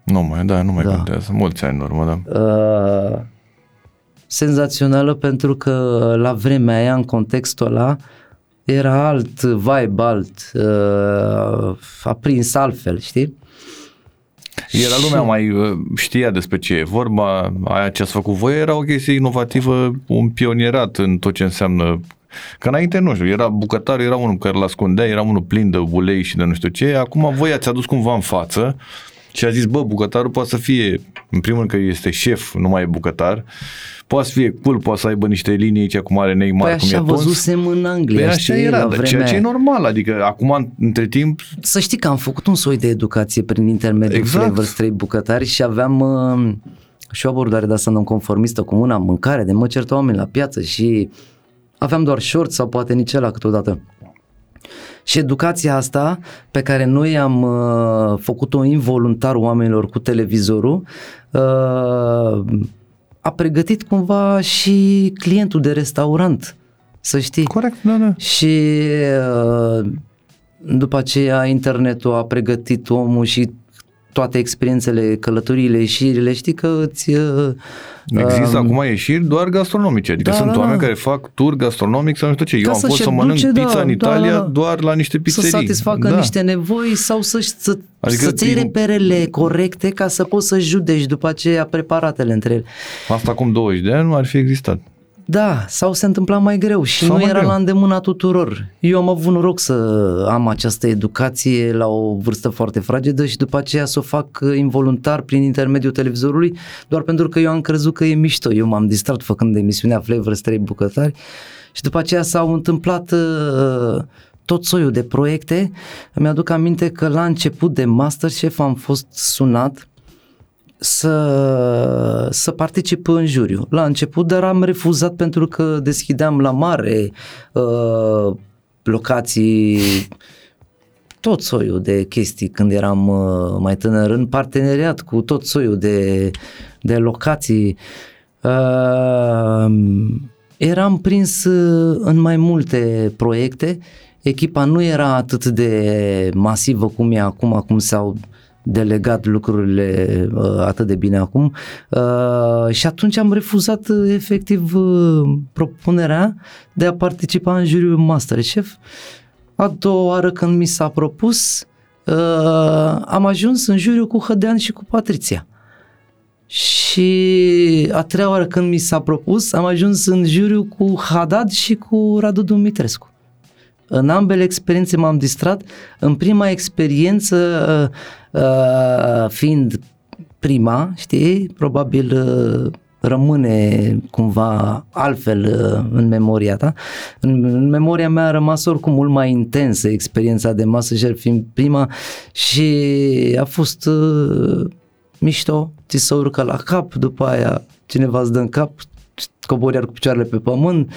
Nu mai, da, nu mai Da. contează. Mulți ani în urmă, da. Uh, senzațională pentru că la vremea aia, în contextul ăla, era alt vibe, alt, uh, a prins altfel, știi? Era lumea mai uh, știa despre ce e vorba, aia ce ați făcut voi era o chestie inovativă, un pionierat în tot ce înseamnă Că înainte, nu știu, era bucătarul, era unul care l-ascundea, era unul plin de ulei și de nu știu ce, acum voi ați adus cumva în față și a zis, bă, bucătarul poate să fie, în primul rând că este șef, nu mai e bucătar, poate să fie cool, poate să aibă niște linii aici cum are Neymar, Păi cum e așa Tons. văzusem în Anglia, Păi așa știi, era, la dar ceea vremea ce e aia. normal, adică acum, între timp, Să știi că am făcut un soi de educație prin intermediul Exact. exact. Flavors 3 bucătari și aveam uh, și o abordare de asta nonconformistă cu una, mâncare, de mă certă oameni la piață și aveam doar short sau poate nici ăla câteodată. Și educația asta pe care noi am uh, făcut-o involuntar oamenilor cu televizorul uh, a pregătit cumva și clientul de restaurant, să știi. corect, da, da. Și uh, după aceea internetul a pregătit omul și toate experiențele, călătoriile, ieșirile, știi că îți... uh, Există um, acum ieșiri doar gastronomice, adică da, sunt da, oameni da. care fac tur gastronomic sau nu știu ce. Eu Ca am să-și fost să mănânc educe, da, pizza în da, Italia da, da. doar la niște să pizzerii. satisfacă da. niște nevoi sau să, să, Adică adică să-ți iei din- reperele corecte ca să poți să judeci după aceea preparatele între ele. Asta acum 20 de ani nu ar fi existat. Da, sau se întâmpla mai greu și Sau nu mai era greu. la îndemâna tuturor. Eu am avut noroc să am această educație la o vârstă foarte fragedă și după aceea să o fac uh, involuntar prin intermediul televizorului, doar pentru că eu am crezut că e mișto. Eu m-am distrat făcând emisiunea Flavors 3 bucătari și după aceea s-au întâmplat uh, tot soiul de proiecte. Îmi aduc aminte că la început de Masterchef am fost sunat să, să particip în juriu. La început, dar am refuzat pentru că deschideam la mare uh, locații tot soiul de chestii când eram uh, mai tânăr, în parteneriat cu tot soiul de, de locații. Uh, eram prins uh, în mai multe proiecte, echipa nu era atât de masivă cum e acum, acum s-au delegat lucrurile uh, atât de bine acum uh, și atunci am refuzat uh, efectiv uh, propunerea de a participa în juriul Masterchef. A doua oară când mi s-a propus, uh, am ajuns în juriu cu Hădean și cu Patriția. Și a treia oară când mi s-a propus, am ajuns în juriu cu Hadad și cu Radu Dumitrescu. În ambele experiențe m-am distrat. În prima experiență, uh, uh, fiind prima, știi, probabil uh, rămâne cumva altfel în memoria ta. În, în memoria mea a rămas oricum mult mai intensă experiența de masă fiind prima și a fost uh, mișto, ți se urcă la cap, după aia cineva îți dă în cap, cobori iar cu picioarele pe pământ,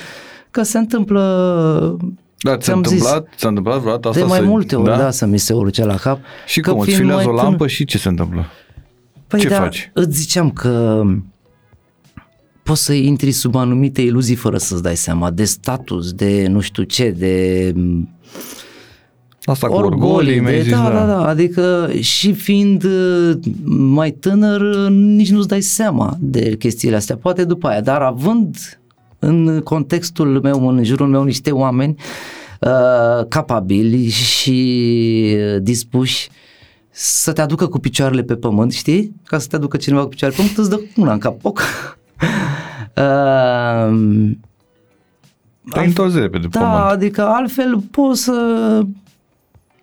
că se întâmplă da, ți-a întâmplat, ți-a întâmplat vreodată asta? De mai să, multe ori, da? da, să mi se urce la cap. Și că cum, îți filează o lampă și ce se întâmplă? Păi ce da, faci? îți ziceam că poți să intri sub anumite iluzii fără să-ți dai seama, de status, de nu știu ce, de Asta cu orgolii, de, zis, da, da, da, adică și fiind uh, mai tânăr, nici nu-ți dai seama de chestiile astea, poate după aia, dar având în contextul meu, în jurul meu, niște oameni uh, capabili și dispuși să te aducă cu picioarele pe pământ, știi? Ca să te aducă cineva cu picioarele pe pământ, îți dă una în cap. uh, te întorzi repede Da, pământ. adică altfel poți să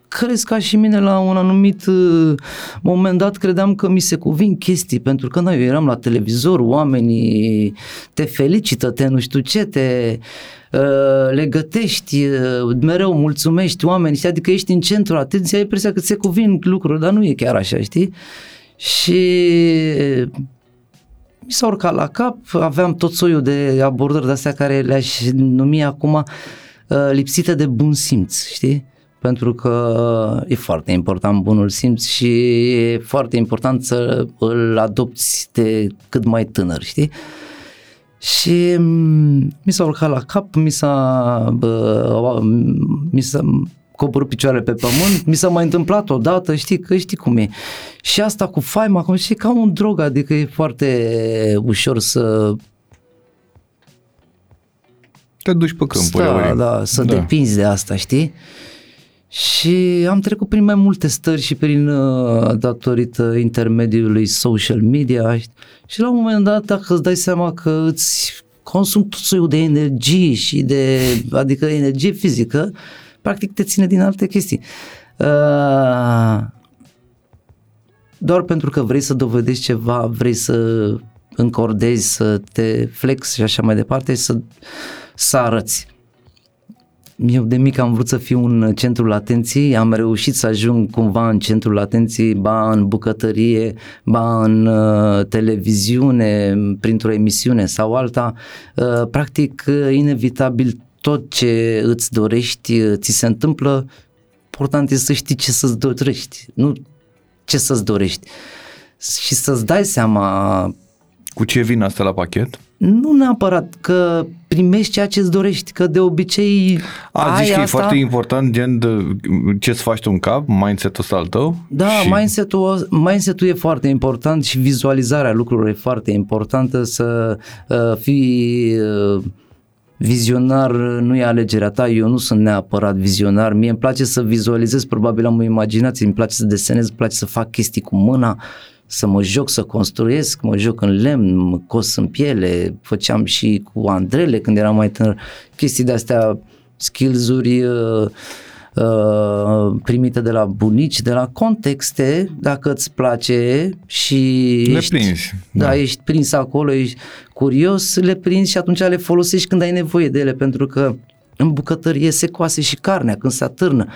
crezi ca și mine la un anumit uh, moment dat credeam că mi se cuvin chestii pentru că noi eram la televizor, oamenii te felicită, te nu știu ce, te uh, le gătești, uh, mereu mulțumești oamenii, adică ești în centru atenției, ai impresia că ți se cuvin lucruri, dar nu e chiar așa, știi? Și mi s-a urcat la cap, aveam tot soiul de abordări de astea care le-aș numi acum lipsite de bun simț, știi? Pentru că e foarte important bunul simț și e foarte important să îl adopți de cât mai tânăr, știi? Și mi s-a urcat la cap, mi s-a, bă, mi s-a coborât picioarele pe pământ, mi s-a mai întâmplat odată, știi că știi cum e. Și asta cu faima, cum știi, ca un drog, adică e foarte ușor să te duci pe câmpuri. Da, da, să da. depinzi de asta, știi? Și am trecut prin mai multe stări și prin uh, datorită intermediului social media și la un moment dat dacă îți dai seama că îți consum tot soiul de energie și de, adică energie fizică, practic te ține din alte chestii. Uh, doar pentru că vrei să dovedești ceva, vrei să încordezi, să te flex și așa mai departe, să, să arăți eu de mic am vrut să fiu în centrul atenției, am reușit să ajung cumva în centrul atenției, ba în bucătărie, ba în uh, televiziune, printr-o emisiune sau alta. Uh, practic, uh, inevitabil tot ce îți dorești uh, ți se întâmplă, important este să știi ce să-ți dorești, nu ce să-ți dorești. Și să-ți dai seama cu ce vin asta la pachet? Nu neapărat că primești ceea ce îți dorești, că de obicei A, zici că asta... e foarte important gen de ce-ți faci tu în cap, mindset-ul ăsta al tău? Da, și... mindset-ul, mindset-ul e foarte important și vizualizarea lucrurilor e foarte importantă să uh, fii uh, vizionar nu e alegerea ta, eu nu sunt neapărat vizionar, mie îmi place să vizualizez, probabil am o imaginație, îmi place să desenez, îmi place să fac chestii cu mâna, să mă joc, să construiesc, mă joc în lemn, mă cos în piele, făceam și cu andrele când eram mai tânăr, chestii de astea, skills-uri uh, uh, primite de la bunici, de la contexte, dacă îți place și le ești, prinzi. Da, da, ești prins acolo, ești curios, le prinzi și atunci le folosești când ai nevoie de ele, pentru că în bucătărie se coase și carnea când se atârnă.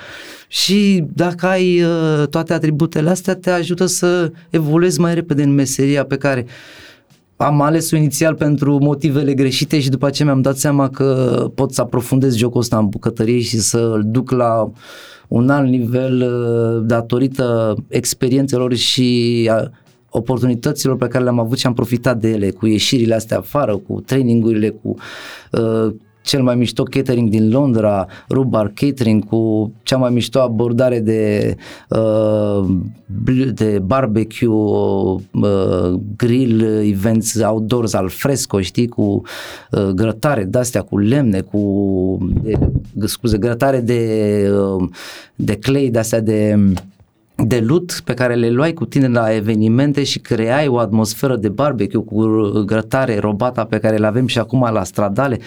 Și dacă ai uh, toate atributele astea, te ajută să evoluezi mai repede în meseria pe care am ales-o inițial pentru motivele greșite și după aceea mi-am dat seama că pot să aprofundez jocul ăsta în bucătărie și să-l duc la un alt nivel uh, datorită experiențelor și a oportunităților pe care le-am avut și am profitat de ele, cu ieșirile astea afară, cu trainingurile, cu uh, cel mai mișto catering din Londra, Rubar Catering cu cea mai mișto abordare de, uh, de barbecue, uh, grill, events outdoors al fresco, știi, cu uh, grătare de-astea, cu lemne, cu, de, scuze, grătare de, uh, de clay, de-astea de de lut pe care le luai cu tine la evenimente și creai o atmosferă de barbecue cu grătare robata pe care le avem și acum la stradale.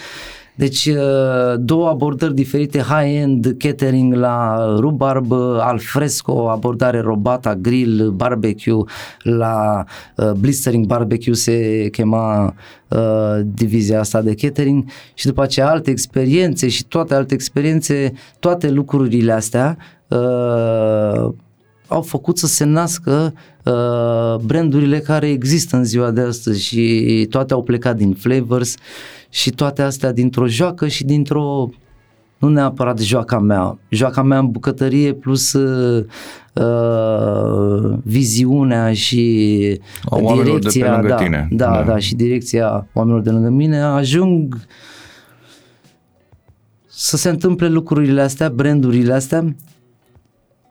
Deci uh, două abordări diferite, high-end catering la rubarb, al fresco, abordare robata, grill, barbecue, la uh, blistering barbecue se chema uh, divizia asta de catering. Și după aceea alte experiențe și toate alte experiențe, toate lucrurile astea uh, au făcut să se nască uh, brandurile care există în ziua de astăzi și toate au plecat din Flavors și toate astea dintr-o joacă și dintr-o nu neapărat joaca mea, joaca mea în bucătărie plus uh, uh viziunea și a direcția, de pe da, tine. Da, da, da, și direcția oamenilor de lângă mine ajung să se întâmple lucrurile astea, brandurile astea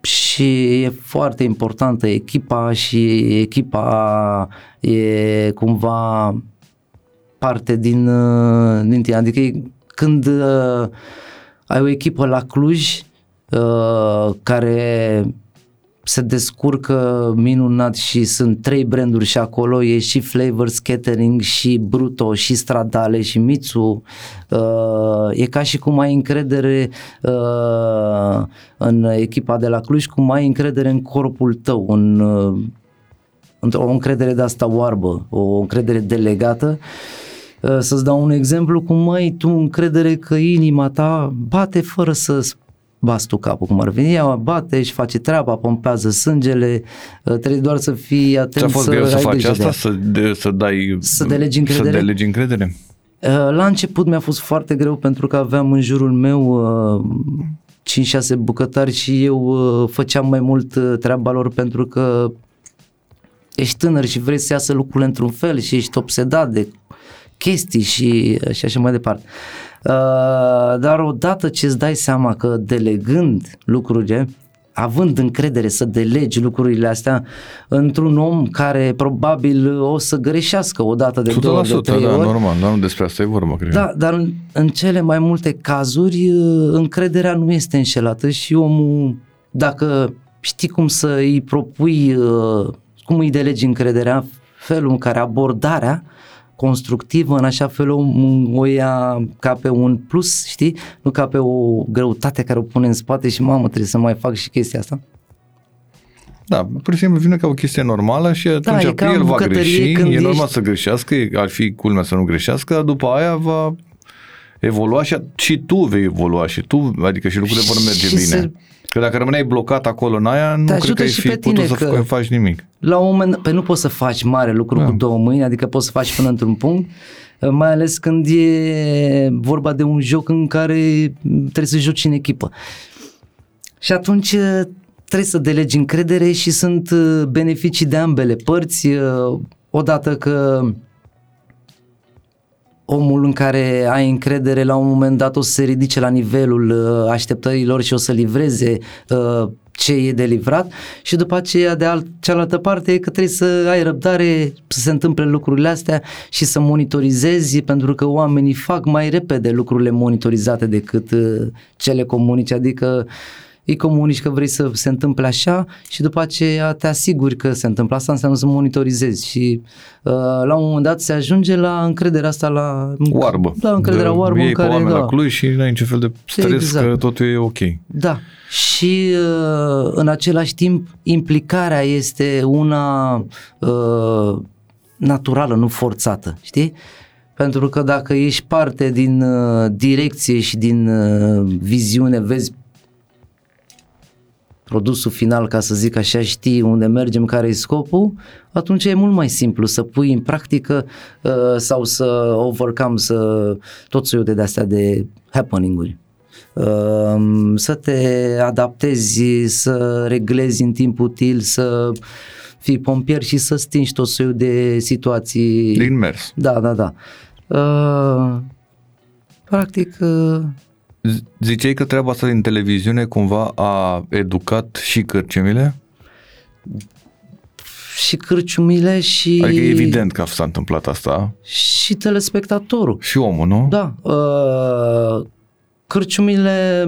și e foarte importantă echipa și echipa e cumva parte din, uh, din tine. Adică când uh, ai o echipă la Cluj uh, care se descurcă minunat și sunt trei branduri și acolo, e și Flavors Catering și Bruto și Stradale și Mitsu. Uh, e ca și cum ai încredere uh, în echipa de la Cluj, cum ai încredere în corpul tău, în, uh, o încredere de asta oarbă, o încredere delegată. Uh, să-ți dau un exemplu, cum ai tu încredere că inima ta bate fără să bați tu capul cum ar veni, ea bate și face treaba, pompează sângele, uh, trebuie doar să fii atent Ți-a fost să greu să faci asta, de să, de, să dai... Să delegi încredere? Să delegi încredere? Uh, la început mi-a fost foarte greu pentru că aveam în jurul meu 5-6 uh, bucătari și eu făceam mai mult treaba lor pentru că ești tânăr și vrei să iasă lucrurile într-un fel și ești obsedat de chestii și, și așa mai departe. Uh, dar odată ce îți dai seama că delegând lucrurile, având încredere să delegi lucrurile astea într-un om care probabil o să greșească o dată de două ori, de trei da, ori. normal, dar nu despre asta e vorba, cred. Da, dar în, în cele mai multe cazuri uh, încrederea nu este înșelată și omul, dacă știi cum să îi propui, uh, cum îi delegi încrederea, felul în care abordarea constructivă, în așa fel o, o ia ca pe un plus, știi? Nu ca pe o greutate care o pune în spate și mamă, trebuie să mai fac și chestia asta. Da, pur și simplu vine ca o chestie normală și da, atunci da, el va greși, e normal ești... să greșească, ar fi culmea să nu greșească, dar după aia va evolua și, și tu vei evolua și tu, adică și lucrurile vor merge și bine. Se Că dacă rămâneai blocat acolo în aia, nu cred că ai fi putut să că faci nimic. La un moment, pe nu poți să faci mare lucru da. cu două mâini, adică poți să faci până într-un punct, mai ales când e vorba de un joc în care trebuie să joci în echipă. Și atunci uh, trebuie să delegi încredere și sunt uh, beneficii de ambele părți. Uh, odată că omul în care ai încredere la un moment dat o să se ridice la nivelul uh, așteptărilor și o să livreze uh, ce e de livrat și după aceea de alt, cealaltă parte e că trebuie să ai răbdare să se întâmple lucrurile astea și să monitorizezi pentru că oamenii fac mai repede lucrurile monitorizate decât uh, cele comunice, adică uh, îi comunici că vrei să se întâmple așa și după aceea te asiguri că se întâmplă asta, înseamnă să monitorizezi și uh, la un moment dat se ajunge la încrederea asta la oarbă. La încrederea de, oarbă în care da. la Cluj și n-ai niciun fel de stres exact. că totul e ok. Da. Și uh, în același timp implicarea este una uh, naturală, nu forțată, știi? Pentru că dacă ești parte din uh, direcție și din uh, viziune, vezi produsul final, ca să zic așa, știi unde mergem, care e scopul, atunci e mult mai simplu să pui în practică uh, sau să overcome să tot soiul de astea de happening-uri. Uh, să te adaptezi, să reglezi în timp util, să fii pompier și să stingi tot soiul de situații. Din mers. Da, da, da. Uh, practic, uh, Z- Ziceai că treaba asta din televiziune cumva a educat și cărcemile? și cârciumile și... Adică e evident că s-a întâmplat asta. Și telespectatorul. Și omul, nu? Da. Uh, cârciumile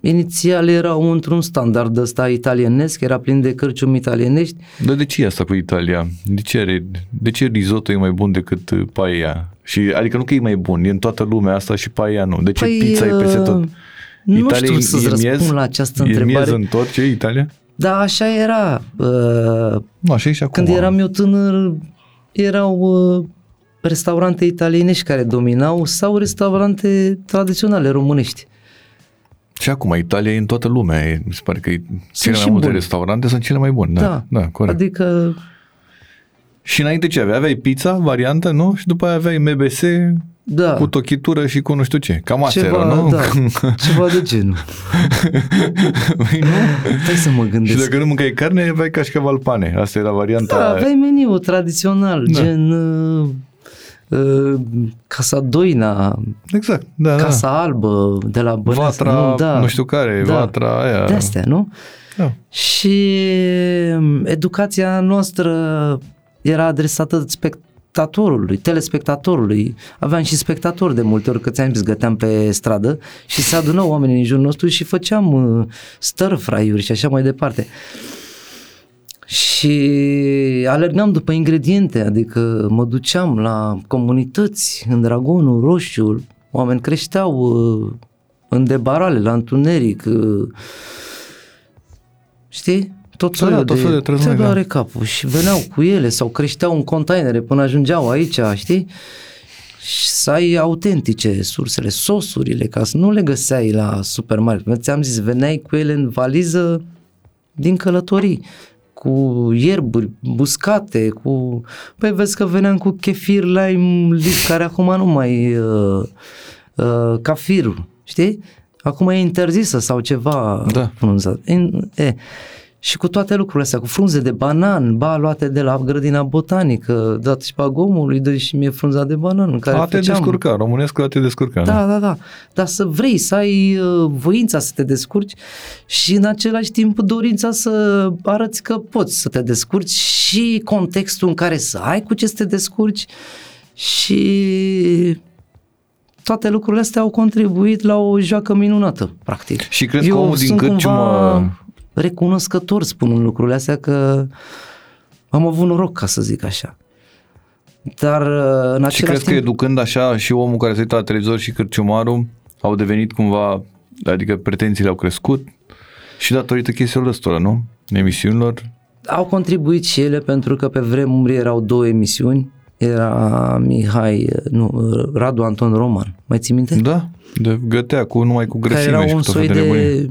inițial erau într-un standard ăsta italienesc, era plin de cârciumi italienești. Dar de ce e asta cu Italia? De ce, are, de ce risotto e mai bun decât uh, paella? Și, adică nu că e mai bun, e în toată lumea asta și paella nu. De ce Păi, pizza e peste tot? uh, Nu Italia știu e- să-ți e răspund miez? la această E miez întrebare. în tot ce e Italia? Da, așa era. Uh, Nu, așa e și acum. Când eram eu tânăr, erau uh, restaurante italienești care dominau sau restaurante tradiționale românești. Și acum Italia e în toată lumea. E, mi se pare că e cele și mai multe bune. restaurante sunt cele mai bune. Da, da, da corect. Adică, Și înainte ce aveai? Aveai pizza, variantă, nu? Și după aia aveai MBS da. cu tochitură și cu nu știu ce. Cam asta ceva, era, nu? da, ceva de genul. Păi nu? Stai să mă Și gândesc. dacă nu mâncai carne, aveai cașcaval pane. Asta era varianta. Da, aveai meniu tradițional, Da. gen uh, uh, Casa Doina, Exact, da, Casa Albă de la da. Băneasa. Vatra, nu, da, nu știu care, da. vatra aia. De astea, nu? Da. Și um, educația noastră era adresată spectatorului, telespectatorului. Aveam și spectatori de multe ori, că ți-am zis, găteam pe stradă și se adunau oamenii în jurul nostru și făceam uh, stir-fry-uri și așa mai departe. Și alergam după ingrediente, adică mă duceam la comunități, în Dragonul, Roșiul, oameni creșteau uh, în debarale, la întuneric, uh, știi? Tot Da, soiul da, tot de, soiul de trăzări, te da. doare capul și veneau cu ele sau creșteau în containere până ajungeau aici, știi? Și să ai autentice sursele, sosurile, ca să nu le găseai la supermarket. Ți-am zis, veneai cu ele în valiză din călătorii cu ierburi buscate, cu... Păi vezi că veneam cu chefir lime lip, care acum nu mai... Uh, uh, cafirul, știi? Acum e interzisă sau ceva Da. frunza. In, e. Și cu toate lucrurile astea, cu frunze de banan, ba luate de la grădina botanică, dat și pagomului, dă și mie frunza de banan în care A te făceam... descurca, românesc a te descurca. Da, da, da. Dar să vrei, să ai uh, voința să te descurci și în același timp dorința să arăți că poți să te descurci și contextul în care să ai cu ce să te descurci și toate lucrurile astea au contribuit la o joacă minunată, practic. Și crezi că Eu omul din sunt cârciumă- cumva recunoscător spunând lucrurile astea că am avut noroc, ca să zic așa. Dar uh, în Și același crezi că timp... educând așa și omul care se uită la televizor și cârciumarul au devenit cumva, adică pretențiile au crescut și datorită chestiilor ăstora, nu? Emisiunilor. Au contribuit și ele pentru că pe vremuri erau două emisiuni. Era Mihai, nu, Radu Anton Roman. Mai ții minte? Da, de gătea cu numai cu Care grăsime era și un cu tot soi felul de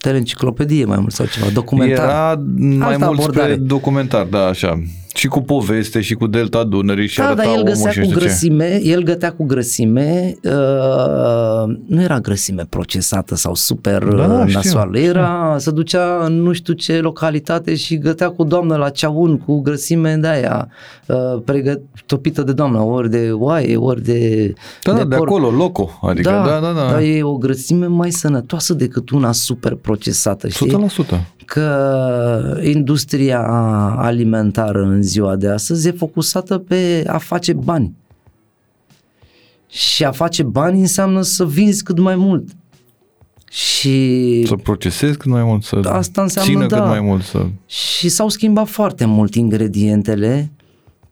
de teleenciclopedie mai mult sau ceva, documentar. Era mai Altă mult abordare. spre documentar, da, așa. Și cu poveste și cu delta Dunării și Da, arăta dar el omul găsea și cu nu știu ce. grăsime, el gătea cu grăsime, uh, nu era grăsime procesată sau super Da, da, știu, nasoală, era, se ducea în nu știu ce localitate și gătea cu doamnă la ceaun cu grăsime de aia, uh, pregăt, topită de doamnă, ori de oaie, ori de Da, da, de porc. acolo, loco. Adică, da, da, da. Dar e o grăsime mai sănătoasă decât una super procesată, știi? 100%. că industria alimentară în ziua de astăzi e focusată pe a face bani. Și a face bani înseamnă să vinzi cât mai mult. Și, Să procesezi cât mai mult, să Asta înseamnă, țină cât da. mai mult, să... și s-au schimbat foarte mult ingredientele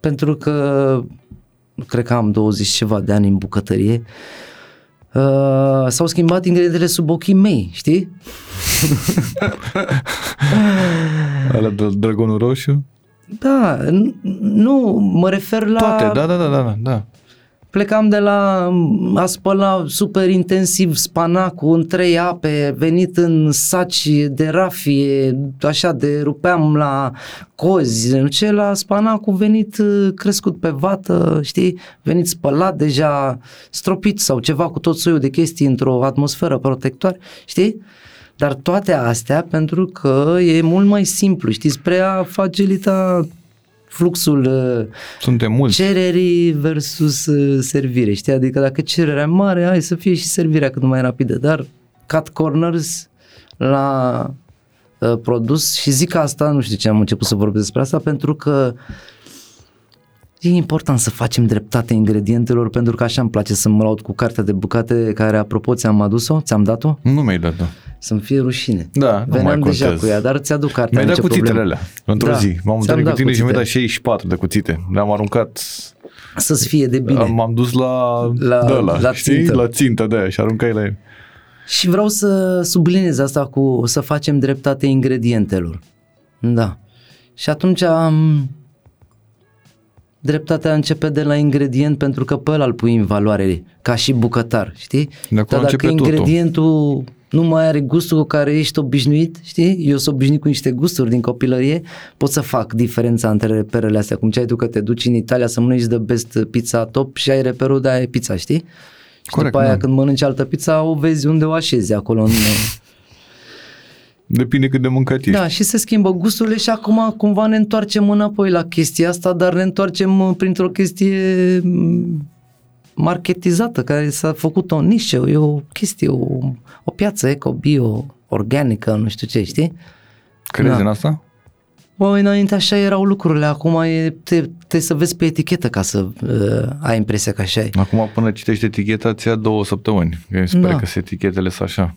pentru că cred că am 20 ceva de ani în bucătărie Uh, s-au schimbat ingredientele sub ochii mei, știi? Ala de Dragonul Roșu? Da, n- nu, mă refer la... Toate, da, da, da, da, da. Plecam de la a spăla super intensiv spanacul în trei ape, venit în saci de rafie, așa de rupeam la cozi, ce la spanacul venit uh, crescut pe vată, știi, venit spălat deja, stropit sau ceva cu tot soiul de chestii într-o atmosferă protectoare, știi? Dar toate astea pentru că e mult mai simplu, știți, spre a facilita fluxul uh, Suntem mulți. cererii versus uh, servire, știi? Adică dacă cererea e mare, hai să fie și servirea cât mai rapidă, dar cut corners la uh, produs și zic asta, nu știu ce am început să vorbesc despre asta, pentru că e important să facem dreptate ingredientelor, pentru că așa îmi place să mă laud cu cartea de bucate care, apropo, ți-am adus-o, ți-am dat-o, Nu mi-ai dat, da. să-mi fie rușine. Da, nu Veneam mai deja contează. cu ea, dar ți-aduc cartea. Mi-ai dat nicio cuțitele problemă. alea într-o Da, zi. M-am ți-am întâlnit cu dat tine și mi-ai dat cuțite. 64 de cuțite. Le-am aruncat, Să-ți fie de bine. m-am dus la, La- de ăla, la știi? țintă. La țintă de aia și aruncai la el. Și vreau să subliniez asta cu să facem dreptate ingredientelor. Da. Și atunci am... Dreptatea începe de la ingredient pentru că pe ăla îl pui în valoare ca și bucătar, știi? De acolo Dar dacă începe totul. ingredientul nu mai are gustul cu care ești obișnuit, știi? Eu sunt obișnuit cu niște gusturi din copilărie, pot să fac diferența între reperele astea, cum ce ai tu că te duci în Italia să mănânci de best pizza top și ai reperul de aia e pizza, știi? Și Corect, după aia da. când mănânci altă pizza o vezi unde o așezi acolo în... Depinde cât de mâncat ești. Da, și se schimbă gusturile și acum cumva ne întoarcem înapoi la chestia asta, dar ne întoarcem uh, printr-o chestie mm, marketizată, care s-a făcut o nișă, e o chestie, o, o piață eco-bio, organică, nu știu ce, știi? Crezi Da. în asta? Băi, înainte așa erau lucrurile, acum e, te, te să vezi pe etichetă ca să uh, ai impresia că așa e. Acum până citești eticheta ți ia două săptămâni. Că mi se pare Da. că sunt etichetele sunt așa.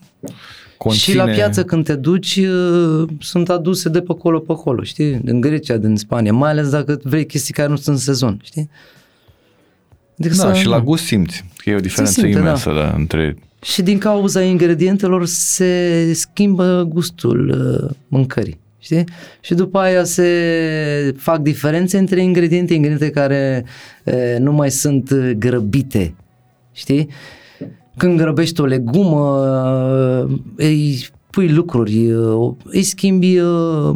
Și la piață când te duci uh, sunt aduse de pe acolo pe acolo, știi? Din Grecia, din Spania, mai ales dacă vrei chestii care nu sunt în sezon, știi? Adică Da, să- și la gust simți că e o diferență simte, da. imensă da. între... Și din cauza ingredientelor se schimbă gustul uh, mâncării. Știi? Și după aia se fac diferențe între ingrediente, ingrediente care uh, nu mai sunt uh, grăbite. Știi? Când grăbești o legumă, uh, îi pui lucruri, uh, îi schimbi uh,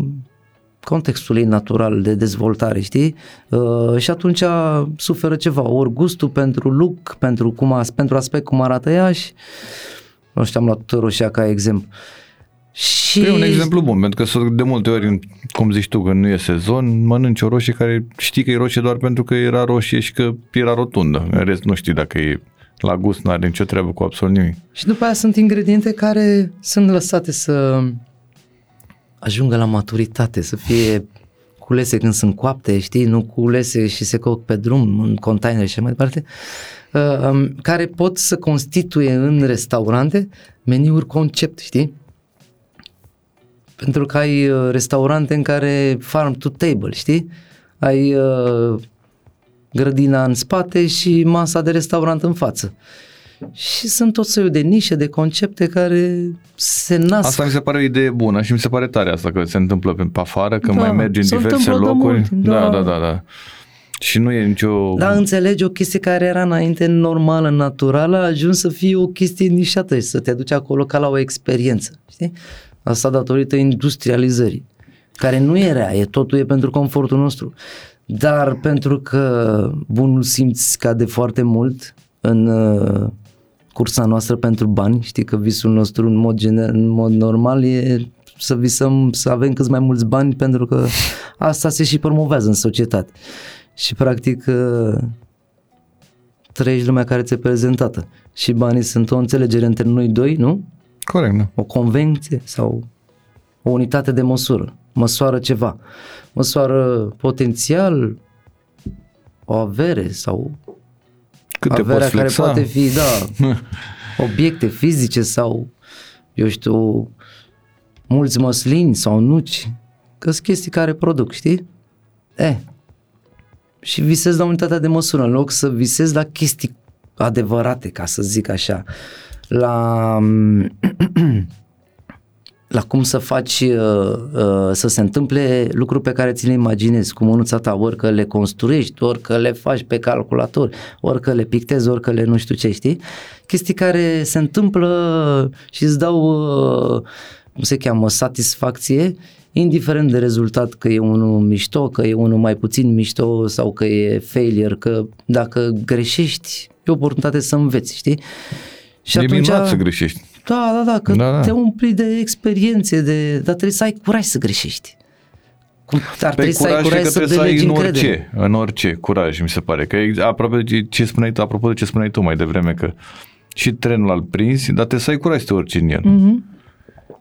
contextul ei natural de dezvoltare, știi? Uh, și atunci suferă ceva, ori gustul pentru look, pentru, cum as, pentru aspect cum arată ea și nu știu, am luat roșia ca exemplu. Și E un exemplu bun, pentru că sunt de multe ori, cum zici tu, că nu e sezon, mănânci o roșie care știi că e roșie doar pentru că era roșie și că era rotundă. În rest nu știi dacă e la gust, nu are nicio treabă cu absolut nimic. Și după aia sunt ingrediente care sunt lăsate să ajungă la maturitate, să fie culese când sunt coapte, știi, nu culese și se coc pe drum, în container și așa mai departe, uh, um, care pot să constituie în restaurante meniuri concept, știi? Pentru că ai uh, restaurante în care farm to table, știi? Ai uh, grădina în spate și masa de restaurant în față. Și sunt tot soiul de nișe, de concepte care se nasc. Asta mi se pare o idee bună și mi se pare tare asta că se întâmplă pe pe afară, că Da, mai mergi în se diverse întâmplă de locuri. mult timp, da, da. da, da, da. Și nu e nicio... Da, înțelegi o chestie care era înainte normală, naturală, a ajuns să fie o chestie nișată și să te duci acolo ca la o experiență, știi? Asta datorită industrializării, care nu e rea, e totul e pentru confortul nostru. Dar pentru că bunul simț scade foarte mult în uh, cursa noastră pentru bani, știi că visul nostru în mod, gener- în mod normal e să visăm să avem cât mai mulți bani pentru că asta se și promovează în societate. Și practic uh, trăiești lumea care ți-e prezentată. Și banii sunt o înțelegere între noi doi, nu? Corect, da. O convenție sau o unitate de măsură. Măsoară ceva. Măsoară potențial, o avere sau Cât te averea poți care flexa? poate fi, da, obiecte fizice sau, eu știu, mulți măslini sau nuci, că sunt chestii care produc, știi? E, și visezi la unitatea de măsură, în loc să visezi la chestii adevărate, ca să zic așa, la, la cum să faci uh, uh, să se întâmple lucruri pe care ți le imaginezi cu mânuța ta, ori că le construiești, ori că le faci pe calculator, ori că le pictezi, ori că le nu știu ce, știi? Chestii care se întâmplă și îți dau, uh, cum se cheamă, satisfacție, indiferent de rezultat că e unul mișto, că e unul mai puțin mișto sau că e failure, că dacă greșești, e o oportunitate să înveți, știi? Și e atunci, minunat să greșești. Da, da, da, că da, da. te umpli de experiențe, de, dar trebuie să ai curaj să greșești. Cum, ar păi trebui să ai curaj să, să ai în orice, în orice curaj, mi se pare. Că apropo de ce spuneai tu, apropo de ce spuneai tu mai devreme, că și trenul al prins, dar trebuie să ai curaj să te urci în el. Mm-hmm.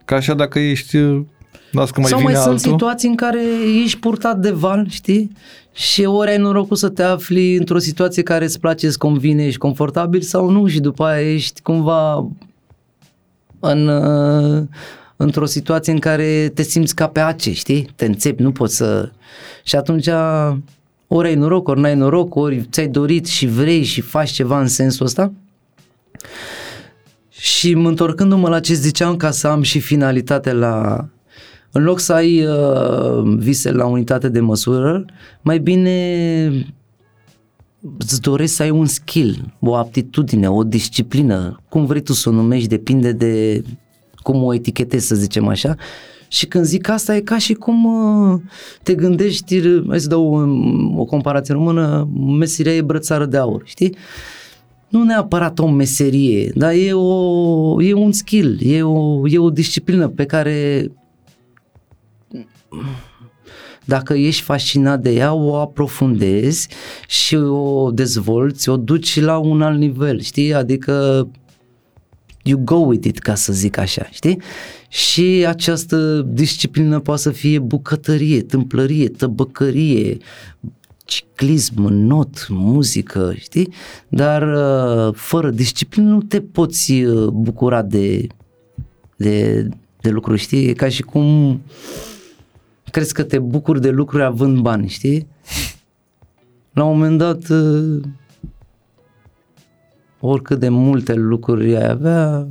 Ca așa dacă ești Las că mai Sau vine mai altul. sunt situații în care ești purtat de val, știi? Și ori ai norocul să te afli într-o situație care îți place, îți convine, ești confortabil sau nu și după aia ești cumva în, uh, într-o situație în care te simți ca pe ace, știi? Te înțepi, nu poți să... Și atunci ori ai noroc, ori n-ai noroc, ori ți-ai dorit și vrei și faci ceva în sensul ăsta. Și întorcându-mă la ce ziceam ca să am și finalitate la... În loc să ai uh, vise la unitate de măsură, mai bine îți dorești să ai un skill, o aptitudine, o disciplină, cum vrei tu să o numești, depinde de cum o etichetezi, să zicem așa. Și când zic asta e ca și cum uh, te gândești, hai să dau o, o comparație română, meseria e brățară de aur, știi? Nu neapărat o meserie, dar e, o, e un skill, e o, e o disciplină pe care dacă ești fascinat de ea, o aprofundezi și o dezvolți, o duci la un alt nivel, știi? Adică you go with it, ca să zic așa, știi? Și această disciplină poate să fie bucătărie, tâmplărie, tăbăcărie, ciclism, not, muzică, știi? Dar uh, fără disciplină nu te poți uh, bucura de, de, de lucruri, știi? E ca și cum crezi că te bucuri de lucruri având bani, știi? La un moment dat, uh, oricât de multe lucruri ai avea,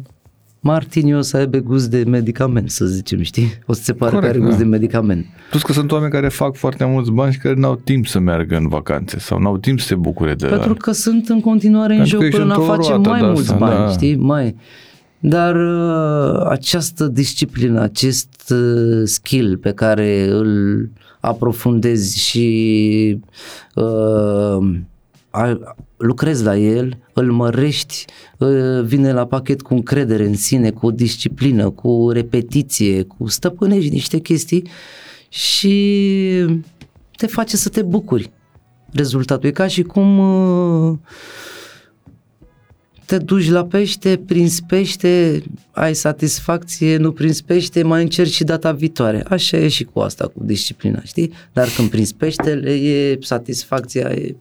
Martin o să aibă gust de medicament, să zicem, știi? O să se pare Corect, că are gust da. de medicament. Plus că sunt oameni care fac foarte mulți bani și care n-au timp să meargă în vacanțe sau n-au timp să se bucure de... Pentru că sunt în continuare în joc până a face mai mulți asta, bani, da. știi? Mai... Dar uh, această disciplină, acest uh, skill pe care îl aprofundezi și uh, a, lucrezi la el, îl mărești, uh, vine la pachet cu încredere în sine, cu disciplină, cu repetiție, cu stăpânești niște chestii și te face să te bucuri. Rezultatul e ca și cum uh, te duci la pește, prins pește, ai satisfacție, nu prins pește, mai încerci și data viitoare. Așa e și cu asta, cu disciplina, știi? Dar când prins peștele, e satisfacția, e,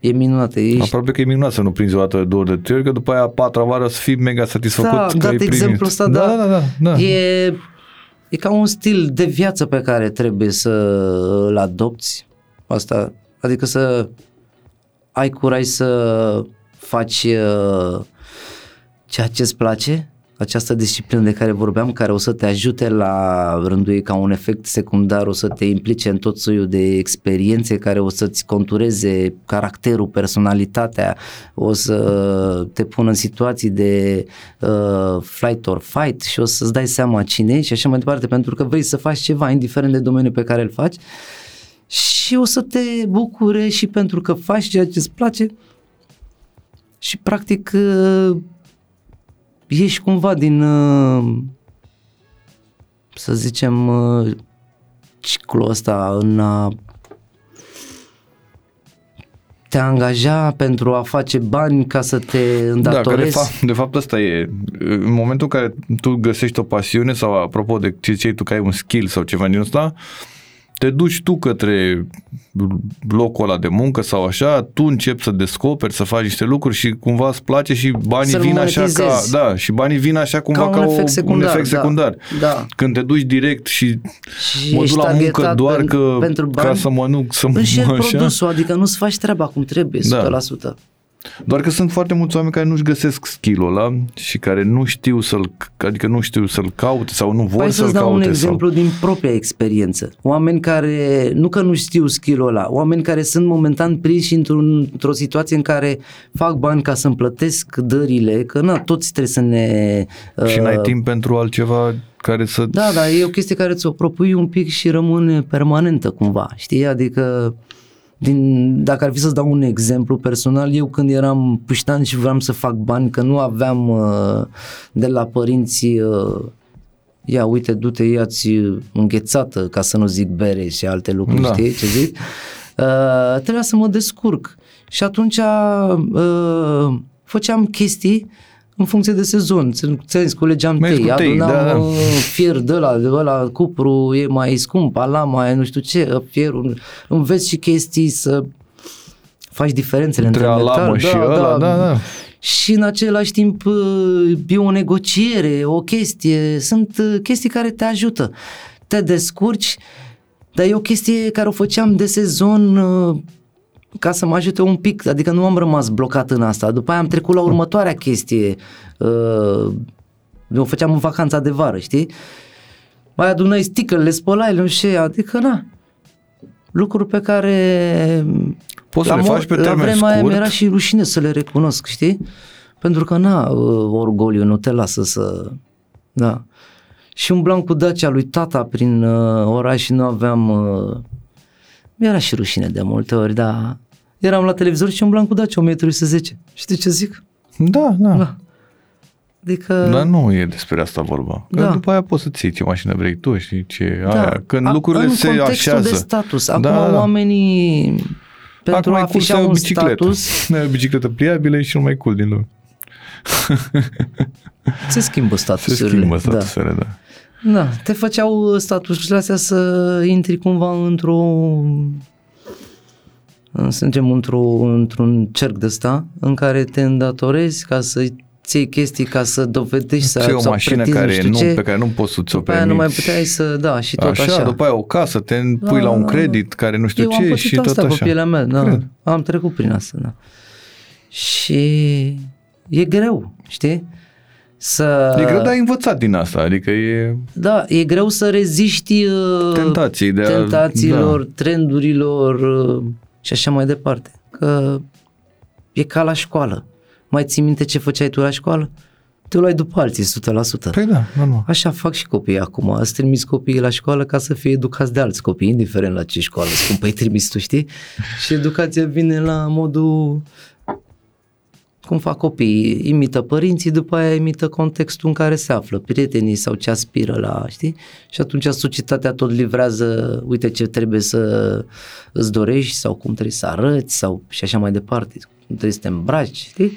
e minunată. Ești... Aproape că e minunat să nu prinzi o dată, două de trei ori, că după aia a patra vară să fii mega satisfăcut da, că ai exemplu ăsta, da, da, da, da, da. E, e ca un stil de viață pe care trebuie să îl adopți. Asta, adică să ai curaj să faci uh, ceea ce îți place, această disciplină de care vorbeam, care o să te ajute la rândul ei ca un efect secundar, o să te implice în tot soiul de experiențe care o să-ți contureze caracterul, personalitatea, o să te pună în situații de uh, flight or fight și o să-ți dai seama cine și așa mai departe, pentru că vrei să faci ceva, indiferent de domeniul pe care îl faci. Și o să te bucure și pentru că faci ceea ce îți place, și practic uh, ieși cumva din, uh, să zicem, uh, ciclul ăsta în a te angaja pentru a face bani ca să te îndatorezi. Da, de fapt, de fapt asta e. În momentul în care tu găsești o pasiune sau apropo de ce ziceai tu că ai un skill sau ceva din ăsta, te duci tu către locul ăla de muncă sau așa, tu începi să descoperi, să faci niște lucruri și cumva îți place și banii Să-l vin așa ca, da, și banii vin așa cumva ca, ca un, efect secundar, un efect da. secundar. Da. Când te duci direct și, și mă duc la muncă doar pen, că, pentru bani, ca să mănânc, să mă așa. produsul, adică nu-ți faci treaba cum trebuie, 100%. Da. Doar că sunt foarte mulți oameni care nu-și găsesc skill-ul ăla și care nu știu să-l, adică nu știu să-l caute sau nu vor Păi să-l să-ți dau un caute. exemplu din propria experiență. Oameni care, nu că nu știu skill-ul ăla, oameni care sunt momentan prinși într-un, într-o situație în care fac bani ca să-mi plătesc dările, că na, toți trebuie să ne... Sau, și n-ai uh, timp pentru altceva care să... Da, dar e o chestie care ți-o propui un pic și rămâne permanentă cumva, știi? Adică din, dacă ar fi să-ți dau un exemplu personal, eu când eram puștan și vreau să fac bani, că nu aveam uh, de la părinți uh, ia uite, du-te, ia-ți înghețată, ca să nu zic bere și alte lucruri, Da. știi ce zic? Uh, trebuia să mă descurc și atunci uh, făceam chestii în funcție de sezon. Ți culegeam Mergi tei, cu tei, adunam da, da. uh, fier de la, de la cupru e mai scump, alama e nu știu ce, fierul, înveți și chestii să faci diferențele Între între, alamă metal, și ăla, da, da. Și în același timp uh, e o negociere, o chestie, sunt uh, chestii care te ajută. Te descurci, dar e o chestie care o făceam de sezon uh, ca să mă ajute un pic, adică nu am rămas blocat în asta. După aia am trecut la următoarea chestie. Uh, eu făceam în vacanța de vară, știi? Mai adunai sticările, spălai, nu știu ce, adică na. Lucruri pe care Poți să la le mo- faci pe la termen vremea aia scurt. mi-era și rușine să le recunosc, știi? Pentru că, na, uh, orgoliu nu te lasă să... Da. Și umblam cu Dacia lui tata prin uh, oraș și nu aveam... Uh, mi-era și rușine de multe ori, dar eram la televizor și umblam cu Dacia 1310. Știi ce zic? Da, da. Da. Adică... Dar nu e despre asta vorba. Că Da. după aia poți să-ți iei ce mașină vrei tu și ce da. aia. Când A- lucrurile în se contextul așează. de status. Acum Da, da. oamenii pentru Acum a e afișa cursa un bicicletă. status Da, bicicletă pliabilă e cel mai cool din lume. se schimbă Se statusurile. schimbă da. statusurile, da. Da, te făceau statusurile astea să intri cumva într-o să zicem, într-o, într-un cerc de ăsta în care te îndatorezi ca să ți iei chestii ca să dovedești să, Ți-ai o sau mașină pretinzi care știu nu, ce. pe care nu poți să ți-o după aia nu mai permiți. puteai să, da, și tot așa. așa, după aia o casă, te pui Da, la un da, da. credit care nu știu Eu am ce pățit și tot asta așa. pe pielea mea, da, Cred. am trecut prin asta, da. Și e greu, știi? Să... E greu, dar ai învățat din asta, adică e Da, e greu să reziști uh, tentații de a... tentațiilor, Da. trendurilor uh, și așa mai departe. Că e ca la școală. Mai ții minte ce făceai tu la școală? Te luai după alții, 100%. Păi da, normal. Așa fac și copiii acum. Îți trimis copiii la școală ca să fie educați de alți copii, indiferent la ce școală scumpă îi trimis tu, știi? Și educația vine la modul cum fac copiii, imită părinții, după aia imită contextul în care se află, prietenii sau ce aspiră la, știi? Și atunci societatea tot livrează, uite ce trebuie să îți dorești sau cum trebuie să arăți sau și așa mai departe, cum trebuie să te îmbraci, știi?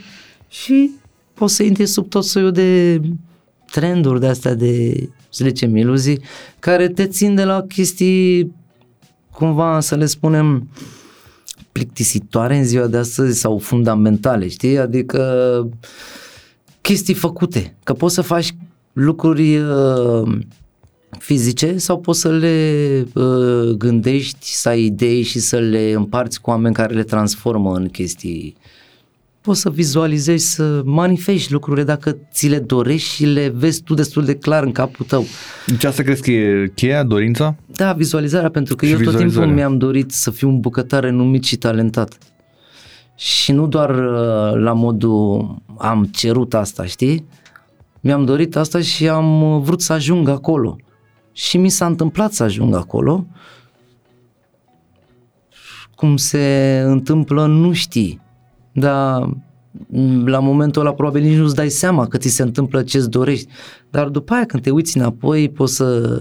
Și poți să intri sub tot soiul de trenduri de astea de, să le zicem, iluzii, care te țin de la chestii, cumva să le spunem, plictisitoare în ziua de astăzi sau fundamentale, știi? Adică chestii făcute, că poți să faci lucruri uh, fizice sau poți să le uh, gândești, să ai idei și să le împarți cu oameni care le transformă în chestii poți să vizualizezi, să manifesti lucrurile dacă ți le dorești și le vezi tu destul de clar în capul tău. Deci asta crezi că e cheia, dorința? Da, vizualizarea, pentru că Și eu tot timpul vizualizarea. mi-am dorit să fiu un bucătar renumit și talentat. Și nu doar uh, la modul am cerut asta, știi? Mi-am dorit asta și am uh, vrut să ajung acolo. Și mi s-a întâmplat să ajung acolo. Cum se întâmplă, nu știi. Dar m, la momentul ăla probabil nici nu-ți dai seama că ți se întâmplă ce-ți dorești. Dar după aia când te uiți înapoi poți să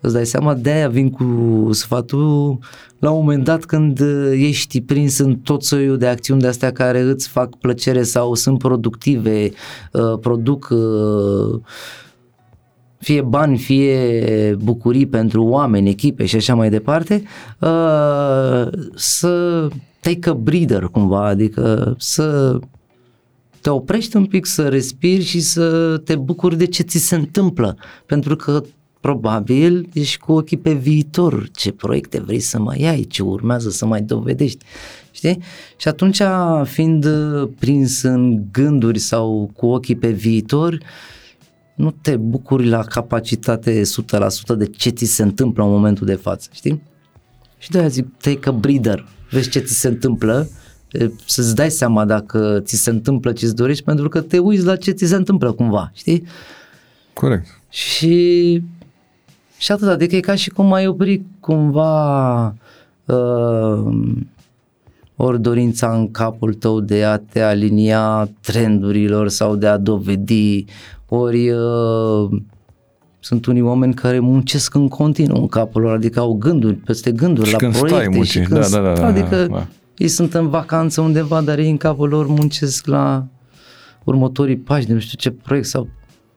îți dai seama, de-aia vin cu sfatul la un moment dat când uh, ești prins în tot soiul de acțiuni de astea care îți fac plăcere sau sunt productive, uh, produc uh, fie bani, fie bucurii pentru oameni, echipe și așa mai departe, uh, să take a breather cumva, adică să te oprești un pic, să respiri și să te bucuri de ce ți se întâmplă, pentru că probabil ești cu ochii pe viitor, ce proiecte vrei să mai ai, ce urmează să mai dovedești. Și Știi? Și atunci, fiind uh, prins în gânduri sau cu ochii pe viitor, nu te bucuri la capacitate 100% de ce ți se întâmplă în momentul de față, știi? Și de-aia zic, take a breather, vezi ce ți se întâmplă, e, să-ți dai seama dacă ți se întâmplă ce-ți dorești, pentru că te uiți la ce ți se întâmplă cumva, știi? Corect. Și, și atât, adică e ca și cum ai opri cumva uh, ori dorința în capul tău de a te alinia trendurilor sau de a dovedi, ori uh, sunt unii oameni care muncesc în continuu în capul lor, adică au gânduri peste gânduri Și la când stai proiecte munci, și când da, da, da, da, adică da. ei sunt în vacanță undeva, dar ei în capul lor muncesc la următorii pași de nu știu ce proiect sau,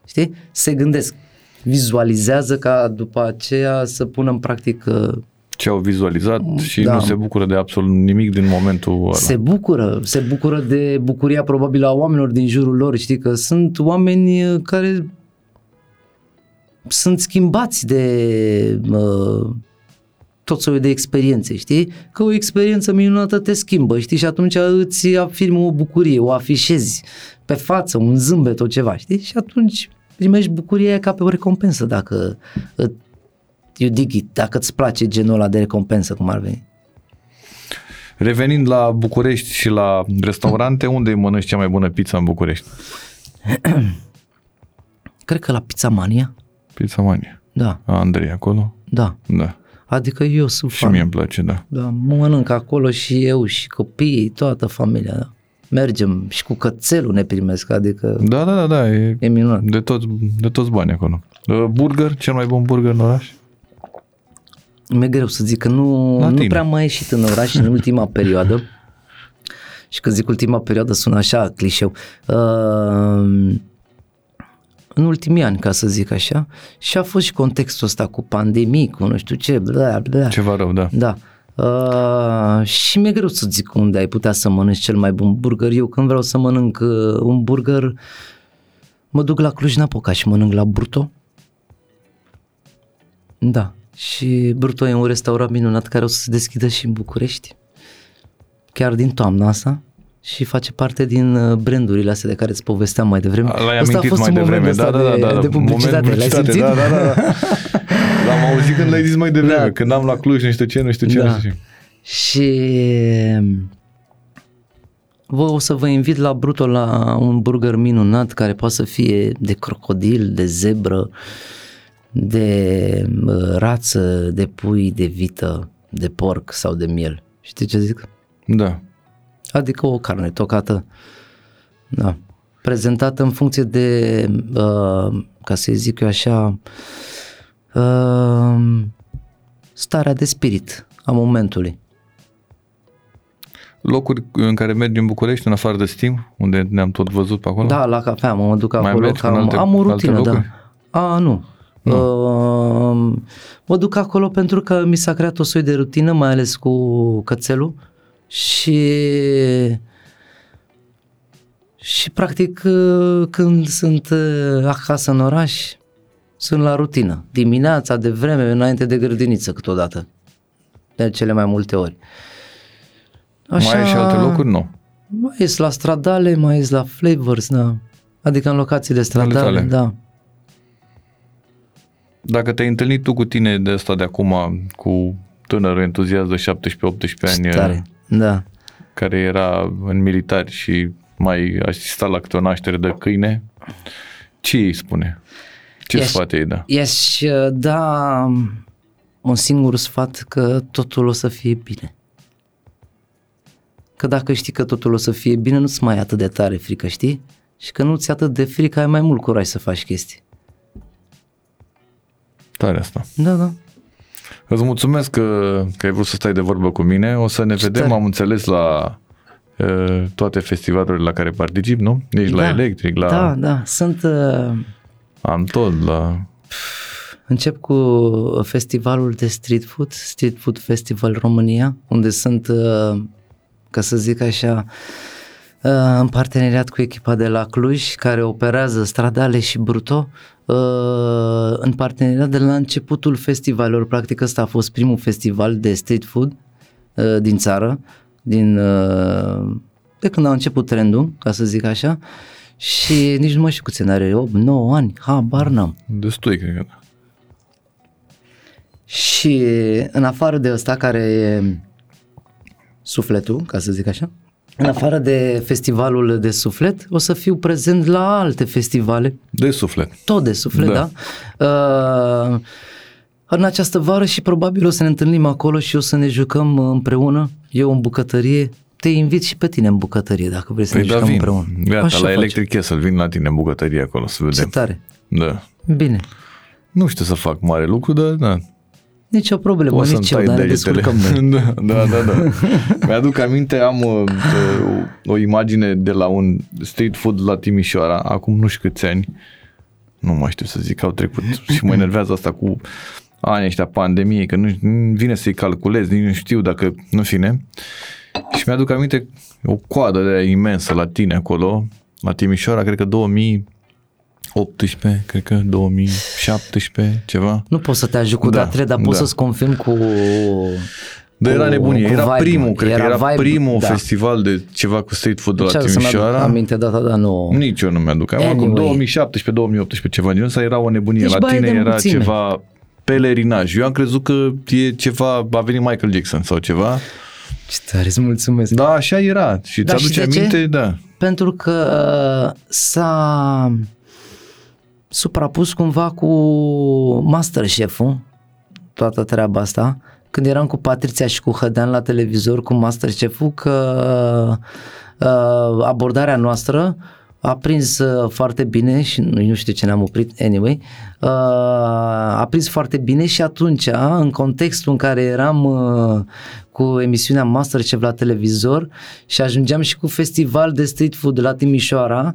știi? Se gândesc, vizualizează ca după aceea să pună în practică Ce au vizualizat și Da. nu se bucură de absolut nimic din momentul ăla. se bucură, se bucură de bucuria probabil a oamenilor din jurul lor, știi că sunt oameni uh, care sunt schimbați de uh, tot soiul de experiențe, știi? Că o experiență minunată te schimbă, știi? Și atunci îți afirmă o bucurie, o afișezi pe față, un zâmbet, o ceva, știi? Și atunci primești bucuria aia ca pe o recompensă dacă uh, you dig it, dacă îți place genul ăla de recompensă, cum ar veni. Revenind la București și la restaurante, unde îi mănânci cea mai bună pizza în București? Cred că la Pizza Mania, Pizza Mania. da, A, Andrei acolo? da. Da. Adică eu sunt Și fan. mie îmi place, da. Da, mănânc acolo și eu și copiii, toată familia, da. Mergem și cu cățelul ne primesc, adică Da, da, da, da, e e minunat. de, toți, de toți bani acolo. Uh, Burger, cel mai bun burger în oraș? Mi-e greu să zic că nu, La nu tine. prea am mai ieșit în oraș în ultima perioadă. Și când zic ultima perioadă sună așa clișeu. Uh, în ultimii ani, ca să zic așa, și a fost și contextul ăsta cu pandemii, cu nu știu ce, bla, bla. Ceva rău, da. Da. Uh, și mi-e greu să zic unde ai putea să mănânci cel mai bun burger. Eu când vreau să mănânc uh, un burger, mă duc la Cluj-Napoca și mănânc la Bruto. Da. Și Bruto e un restaurant minunat care o să se deschidă și în București. Chiar din toamna asta. Și face parte din uh, brandurile astea de care îți povesteam mai devreme. L-ai Ăsta a amintit fost mai un devreme, moment da, ăsta da, da, de, da, da. de publicitate. Moment L-ai simțit? Da, da, da, da. L-am auzit când l-ai zis mai devreme, Da. când am la Cluj, nu știu ce, nu știu ce, Da. nu știu ce. Și vă o să vă invit la Bruto la un burger minunat care poate să fie de crocodil, de zebră, de uh, rață, de pui, de vită, de porc sau de miel. Știi ce zic? Da. Adică o carne tocată, da, prezentată în funcție de, uh, ca să zic eu așa, uh, starea de spirit a momentului. Locuri în care mergi în București, în afară de Steam, unde ne-am tot văzut pe acolo? Da, la cafea, mă duc Mai acolo, mergi că în am, alte- am o alte rutină, da. locuri? A, nu. Uh, mă duc acolo pentru că mi s-a creat o soi de rutină, mai ales cu cățelul și și practic uh, când sunt uh, acasă în oraș, sunt la rutină. Dimineața, de vreme, înainte de grădiniță câteodată. De cele mai multe ori. Mai ai și alte locuri? Nu. Mai ies la stradale, mai ies la flavors, da. Adică în locațiile stradale, tale. da. Dacă te-ai întâlnit tu cu tine de asta de acum, cu tânărul entuziast de 17-18 ani, Tare, da. care era în militari și mai asista la câte o naștere de câine, ce îi spune? Ce Yes. sfat îi da? I-aș uh, da un singur sfat că totul o să fie bine. Că dacă știi că totul o să fie bine, nu-ți mai e atât de tare frică, știi? Și că nu-ți e atât de frică, ai mai mult curaj să faci chestii. Tare asta. Da, da. Îți mulțumesc că, că ai vrut să stai de vorbă cu mine. O să ne vedem, tare. am înțeles, la uh, toate festivalurile la care particip, nu? Ești la da. Electric, la Da, da. Sunt... Uh, Antol, la... Încep cu festivalul de street food, Street Food Festival România, unde sunt, uh, ca să zic așa, uh, în parteneriat cu echipa de la Cluj, care operează stradale și bruto, uh, în parteneriat de la începutul festivalelor. Practic ăsta a fost primul festival de street food uh, din țară, din, uh, de când a început trendul, ca să zic așa, și nici nu mai știu câți ani are, 8, 9 ani, habar n-am. Destui, cred că. Și în afară de ăsta care e sufletul, ca să zic așa, în afară de festivalul de suflet, o să fiu prezent la alte festivale, De suflet. tot de suflet, da? Da. da? Uh, în această vară și probabil o să ne întâlnim acolo și o să ne jucăm împreună, eu în bucătărie, te invit și pe tine în bucătărie dacă vrei să Păi ne da, jucăm vin. împreună. Gata, Așa la facem. Electric Castle vin la tine în bucătărie acolo să Ce vedem. tare. Da. Bine. Nu știu să fac mare lucru, dar da. Nici o problemă, O să-mi nici eu, tai dar ne degetele. descurcăm noi. da, da, da, da. Mi-aduc aminte, am uh, o, o imagine de la un street food la Timișoara, acum nu știu câți ani, nu mai știu să zic, au trecut și mă enervează asta cu anii ăștia pandemiei, că nu nu vine să-i calculez, nici nu știu dacă, nu fine. Și mi-aduc aminte o coadă de aia imensă la tine acolo, la Timișoara, cred că 2018, cred că 2017, ceva. Nu pot să te ajut cu Da, datele, dar pot da. să-ți confirm cu... Dar era cu- nebunie, cu era vibe-ul. primul, cred că era vibe, primul da. festival de ceva cu street food de la Încearcă să-mi aduc Timișoara. aminte data, dar nu... Nici eu nu mi-aduc. Anyway. Acum Anyway. 2017-2018 ceva genul ăsta era o nebunie. Deci la baie tine de era mulțime. ceva pelerinaj. Eu am crezut că e ceva, a venit Michael Jackson sau ceva. Ce tare, îți mulțumesc. Da, așa era. Și Da, ți-aduce și de ce? aminte? Da. Pentru că uh, s-a suprapus cumva cu Masterchef-ul, toată treaba asta, când eram cu Patriția și cu Hădean la televizor cu Masterchef-ul, că uh, abordarea noastră a prins uh, foarte bine și nu, nu știu de ce ne-am oprit, anyway, uh, a prins foarte bine și atunci, în contextul în care eram uh, cu emisiunea Masterchef la televizor și ajungeam și cu festival de street food la Timișoara,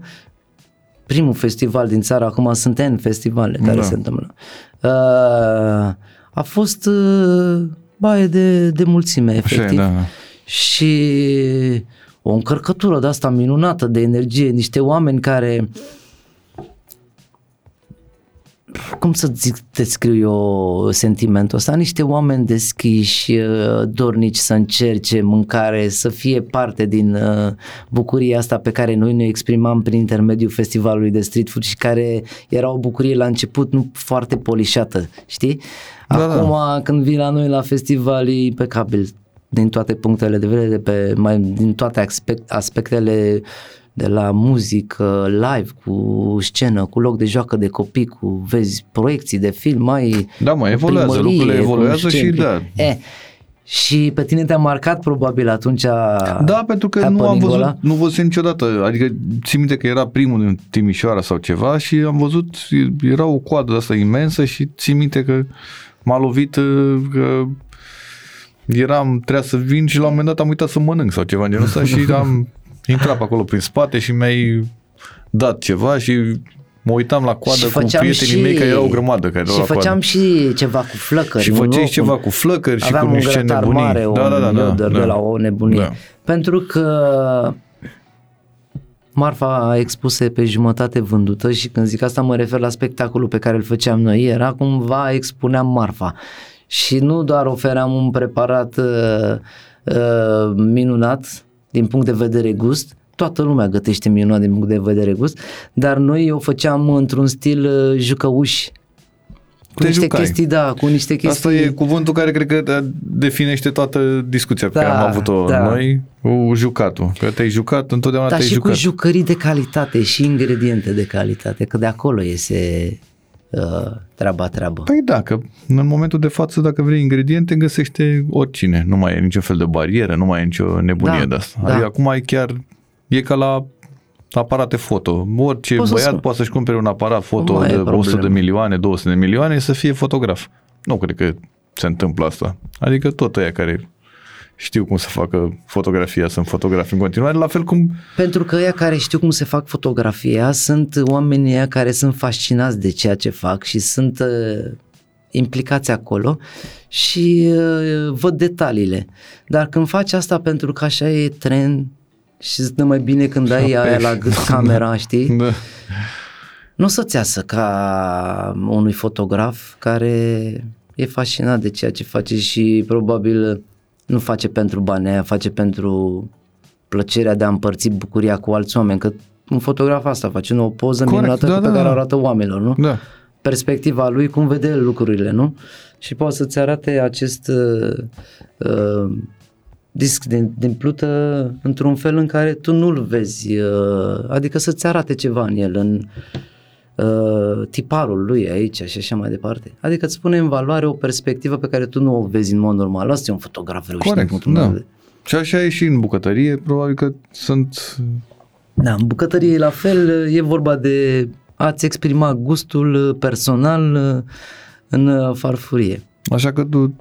primul festival din țară, acum sunt N festivale care Da. se întâmplă. Uh, a fost uh, baie de, de mulțime, Așa e, efectiv. da. da. Și o încărcătură de asta minunată de energie, niște oameni care cum să zic, descriu eu sentimentul ăsta, niște oameni deschiși, uh, dornici să încerce mâncare, să fie parte din uh, bucuria asta pe care noi ne exprimam prin intermediul festivalului de street food și care era o bucurie la început nu foarte polișată, știi? Da, da. Acum când vii la noi la festival e impecabil din toate punctele de vedere, de pe, mai, din toate aspect, aspectele de la muzică, live, cu scenă, cu loc de joacă de copii, cu vezi proiecții de film, mai Da, mă, evoluează, primărie, lucrurile cu evoluează nu știu și ce. da. E, și pe tine te-a marcat probabil atunci Da, pentru că nu am happening-ul văzut, ăla? nu văzut niciodată. Adică țin minte că era primul din Timișoara sau ceva și am văzut, era o coadă de asta imensă și țin minte că m-a lovit uh, că eram, trebuia să vin și la un moment dat am uitat să mănânc sau ceva în genul ăsta și am intrat pe acolo prin spate și mi-ai dat ceva și mă uitam la coadă Și cu făceam prietenii și- mei care erau o grămadă care erau Și la coadă. făceam și ceva cu flăcări. Și un făceai loc, ceva un- cu flăcări și Aveam cu un niște grătar nebunii. mare, da, da, da, un da, loader da. de la o nebunie. Da. Pentru că marfa a expuse pe jumătate vândută și când zic asta mă refer la spectacolul pe care îl făceam noi, era cumva expuneam marfa. Și nu doar ofeream un preparat uh, uh, minunat din punct de vedere gust, toată lumea gătește minunat din punct de vedere gust, dar noi o făceam într-un stil uh, jucăuși. Cu Te niște jucai. chestii, da, cu niște chestii... Asta e cuvântul care cred că da, definește toată discuția pe Da, care am avut-o da. noi, cu jucatul. Că te-ai jucat, întotdeauna Dar te-ai și jucat. cu jucării de calitate și ingrediente de calitate, că de acolo iese uh, treaba treabă. Păi da, că în momentul de față, dacă vrei ingrediente, găsește oricine. Nu mai e niciun fel de barieră, nu mai e nicio nebunie Da, de asta. da. Adică acum e chiar, e ca la aparate foto. Orice Pot să băiat spun. poate să-și cumpere un aparat foto Nu mai e de 100 de problemă. milioane, 200 de milioane să fie fotograf. Nu cred că se întâmplă asta. Adică tot ăia care știu cum să facă fotografia sunt fotografi în continuare, la fel cum Pentru că ăia care știu cum se fac fotografia sunt oamenii ăia care sunt fascinați de ceea ce fac și sunt uh, implicați acolo și uh, văd detaliile. Dar când faci asta pentru că așa e trend și îți dă mai bine când ai aia la gât camera, știi? da. nu o să-ți iasă ca unui fotograf care e fascinat de ceea ce face și probabil nu face pentru bani, aia face pentru plăcerea de a împărți bucuria cu alți oameni, că un fotograf asta face, nu o poză Corect, minunată da, pe da, care da. o arată oamenilor, nu? Da. Perspectiva lui, cum vede el lucrurile, nu? Și poate să-ți arate acest uh, uh, disc din, din plută într-un fel în care tu nu-l vezi, uh, adică să-ți arate ceva în el, în uh, tiparul lui aici și așa mai departe. Adică îți pune în valoare o perspectivă pe care tu nu o vezi în mod normal. Asta e un fotograf reușit. din Corect, punctul meu da. de vedere. Și așa e și în bucătărie, probabil că sunt... Da, în bucătărie e la fel, e vorba de a-ți exprima gustul personal uh, în uh, farfurie. Așa că tu,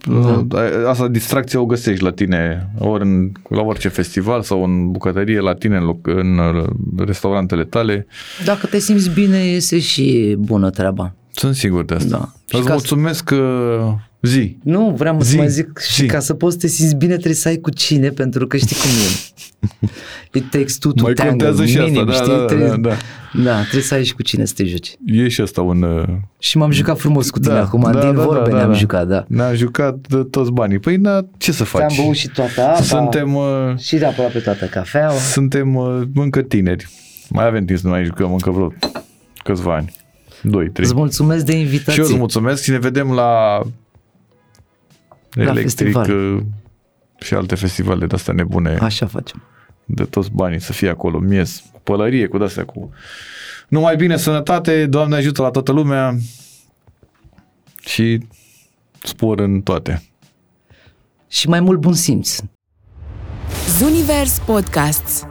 da. asta distracție o găsești la tine, ori în, la orice festival sau în bucătărie, la tine, în, loc, în uh, restaurantele tale. Dacă te simți bine, iese și bună treaba. Sunt sigur de asta. Da. Și Îți ca- mulțumesc că zi. Nu, vreau să Zi, mai zic și zi. ca să poți să te simți bine trebuie să ai cu cine, pentru că știi cum e. It takes two to Mai tango, contează și asta, minim, da, știi? da, da, trebuie, da. da, trebuie să ai și cu cine să te joci. E și asta un... uh, Și m-am jucat frumos cu tine acum, din vorbe ne-am jucat, da. Ne-am jucat de toți banii. Păi, da, ce să faci? Ți-am băut și toată apa. Suntem, uh, Și de aproape toată cafeaua. suntem uh, încă tineri. Mai avem timp să ne mai jucăm încă vreo câțiva ani. 2, 3. Îți mulțumesc de Și eu invitație. îți mulțumesc și ne vedem la, La Electric festival. uh, și alte festivale de astea nebune, Așa facem. de toți banii să fie acolo, miez, cu pălărie, cu de-astea, cu... Numai bine, sănătate, Doamne ajută la toată lumea și spor în toate. Și mai mult bun simț. Zunivers Podcasts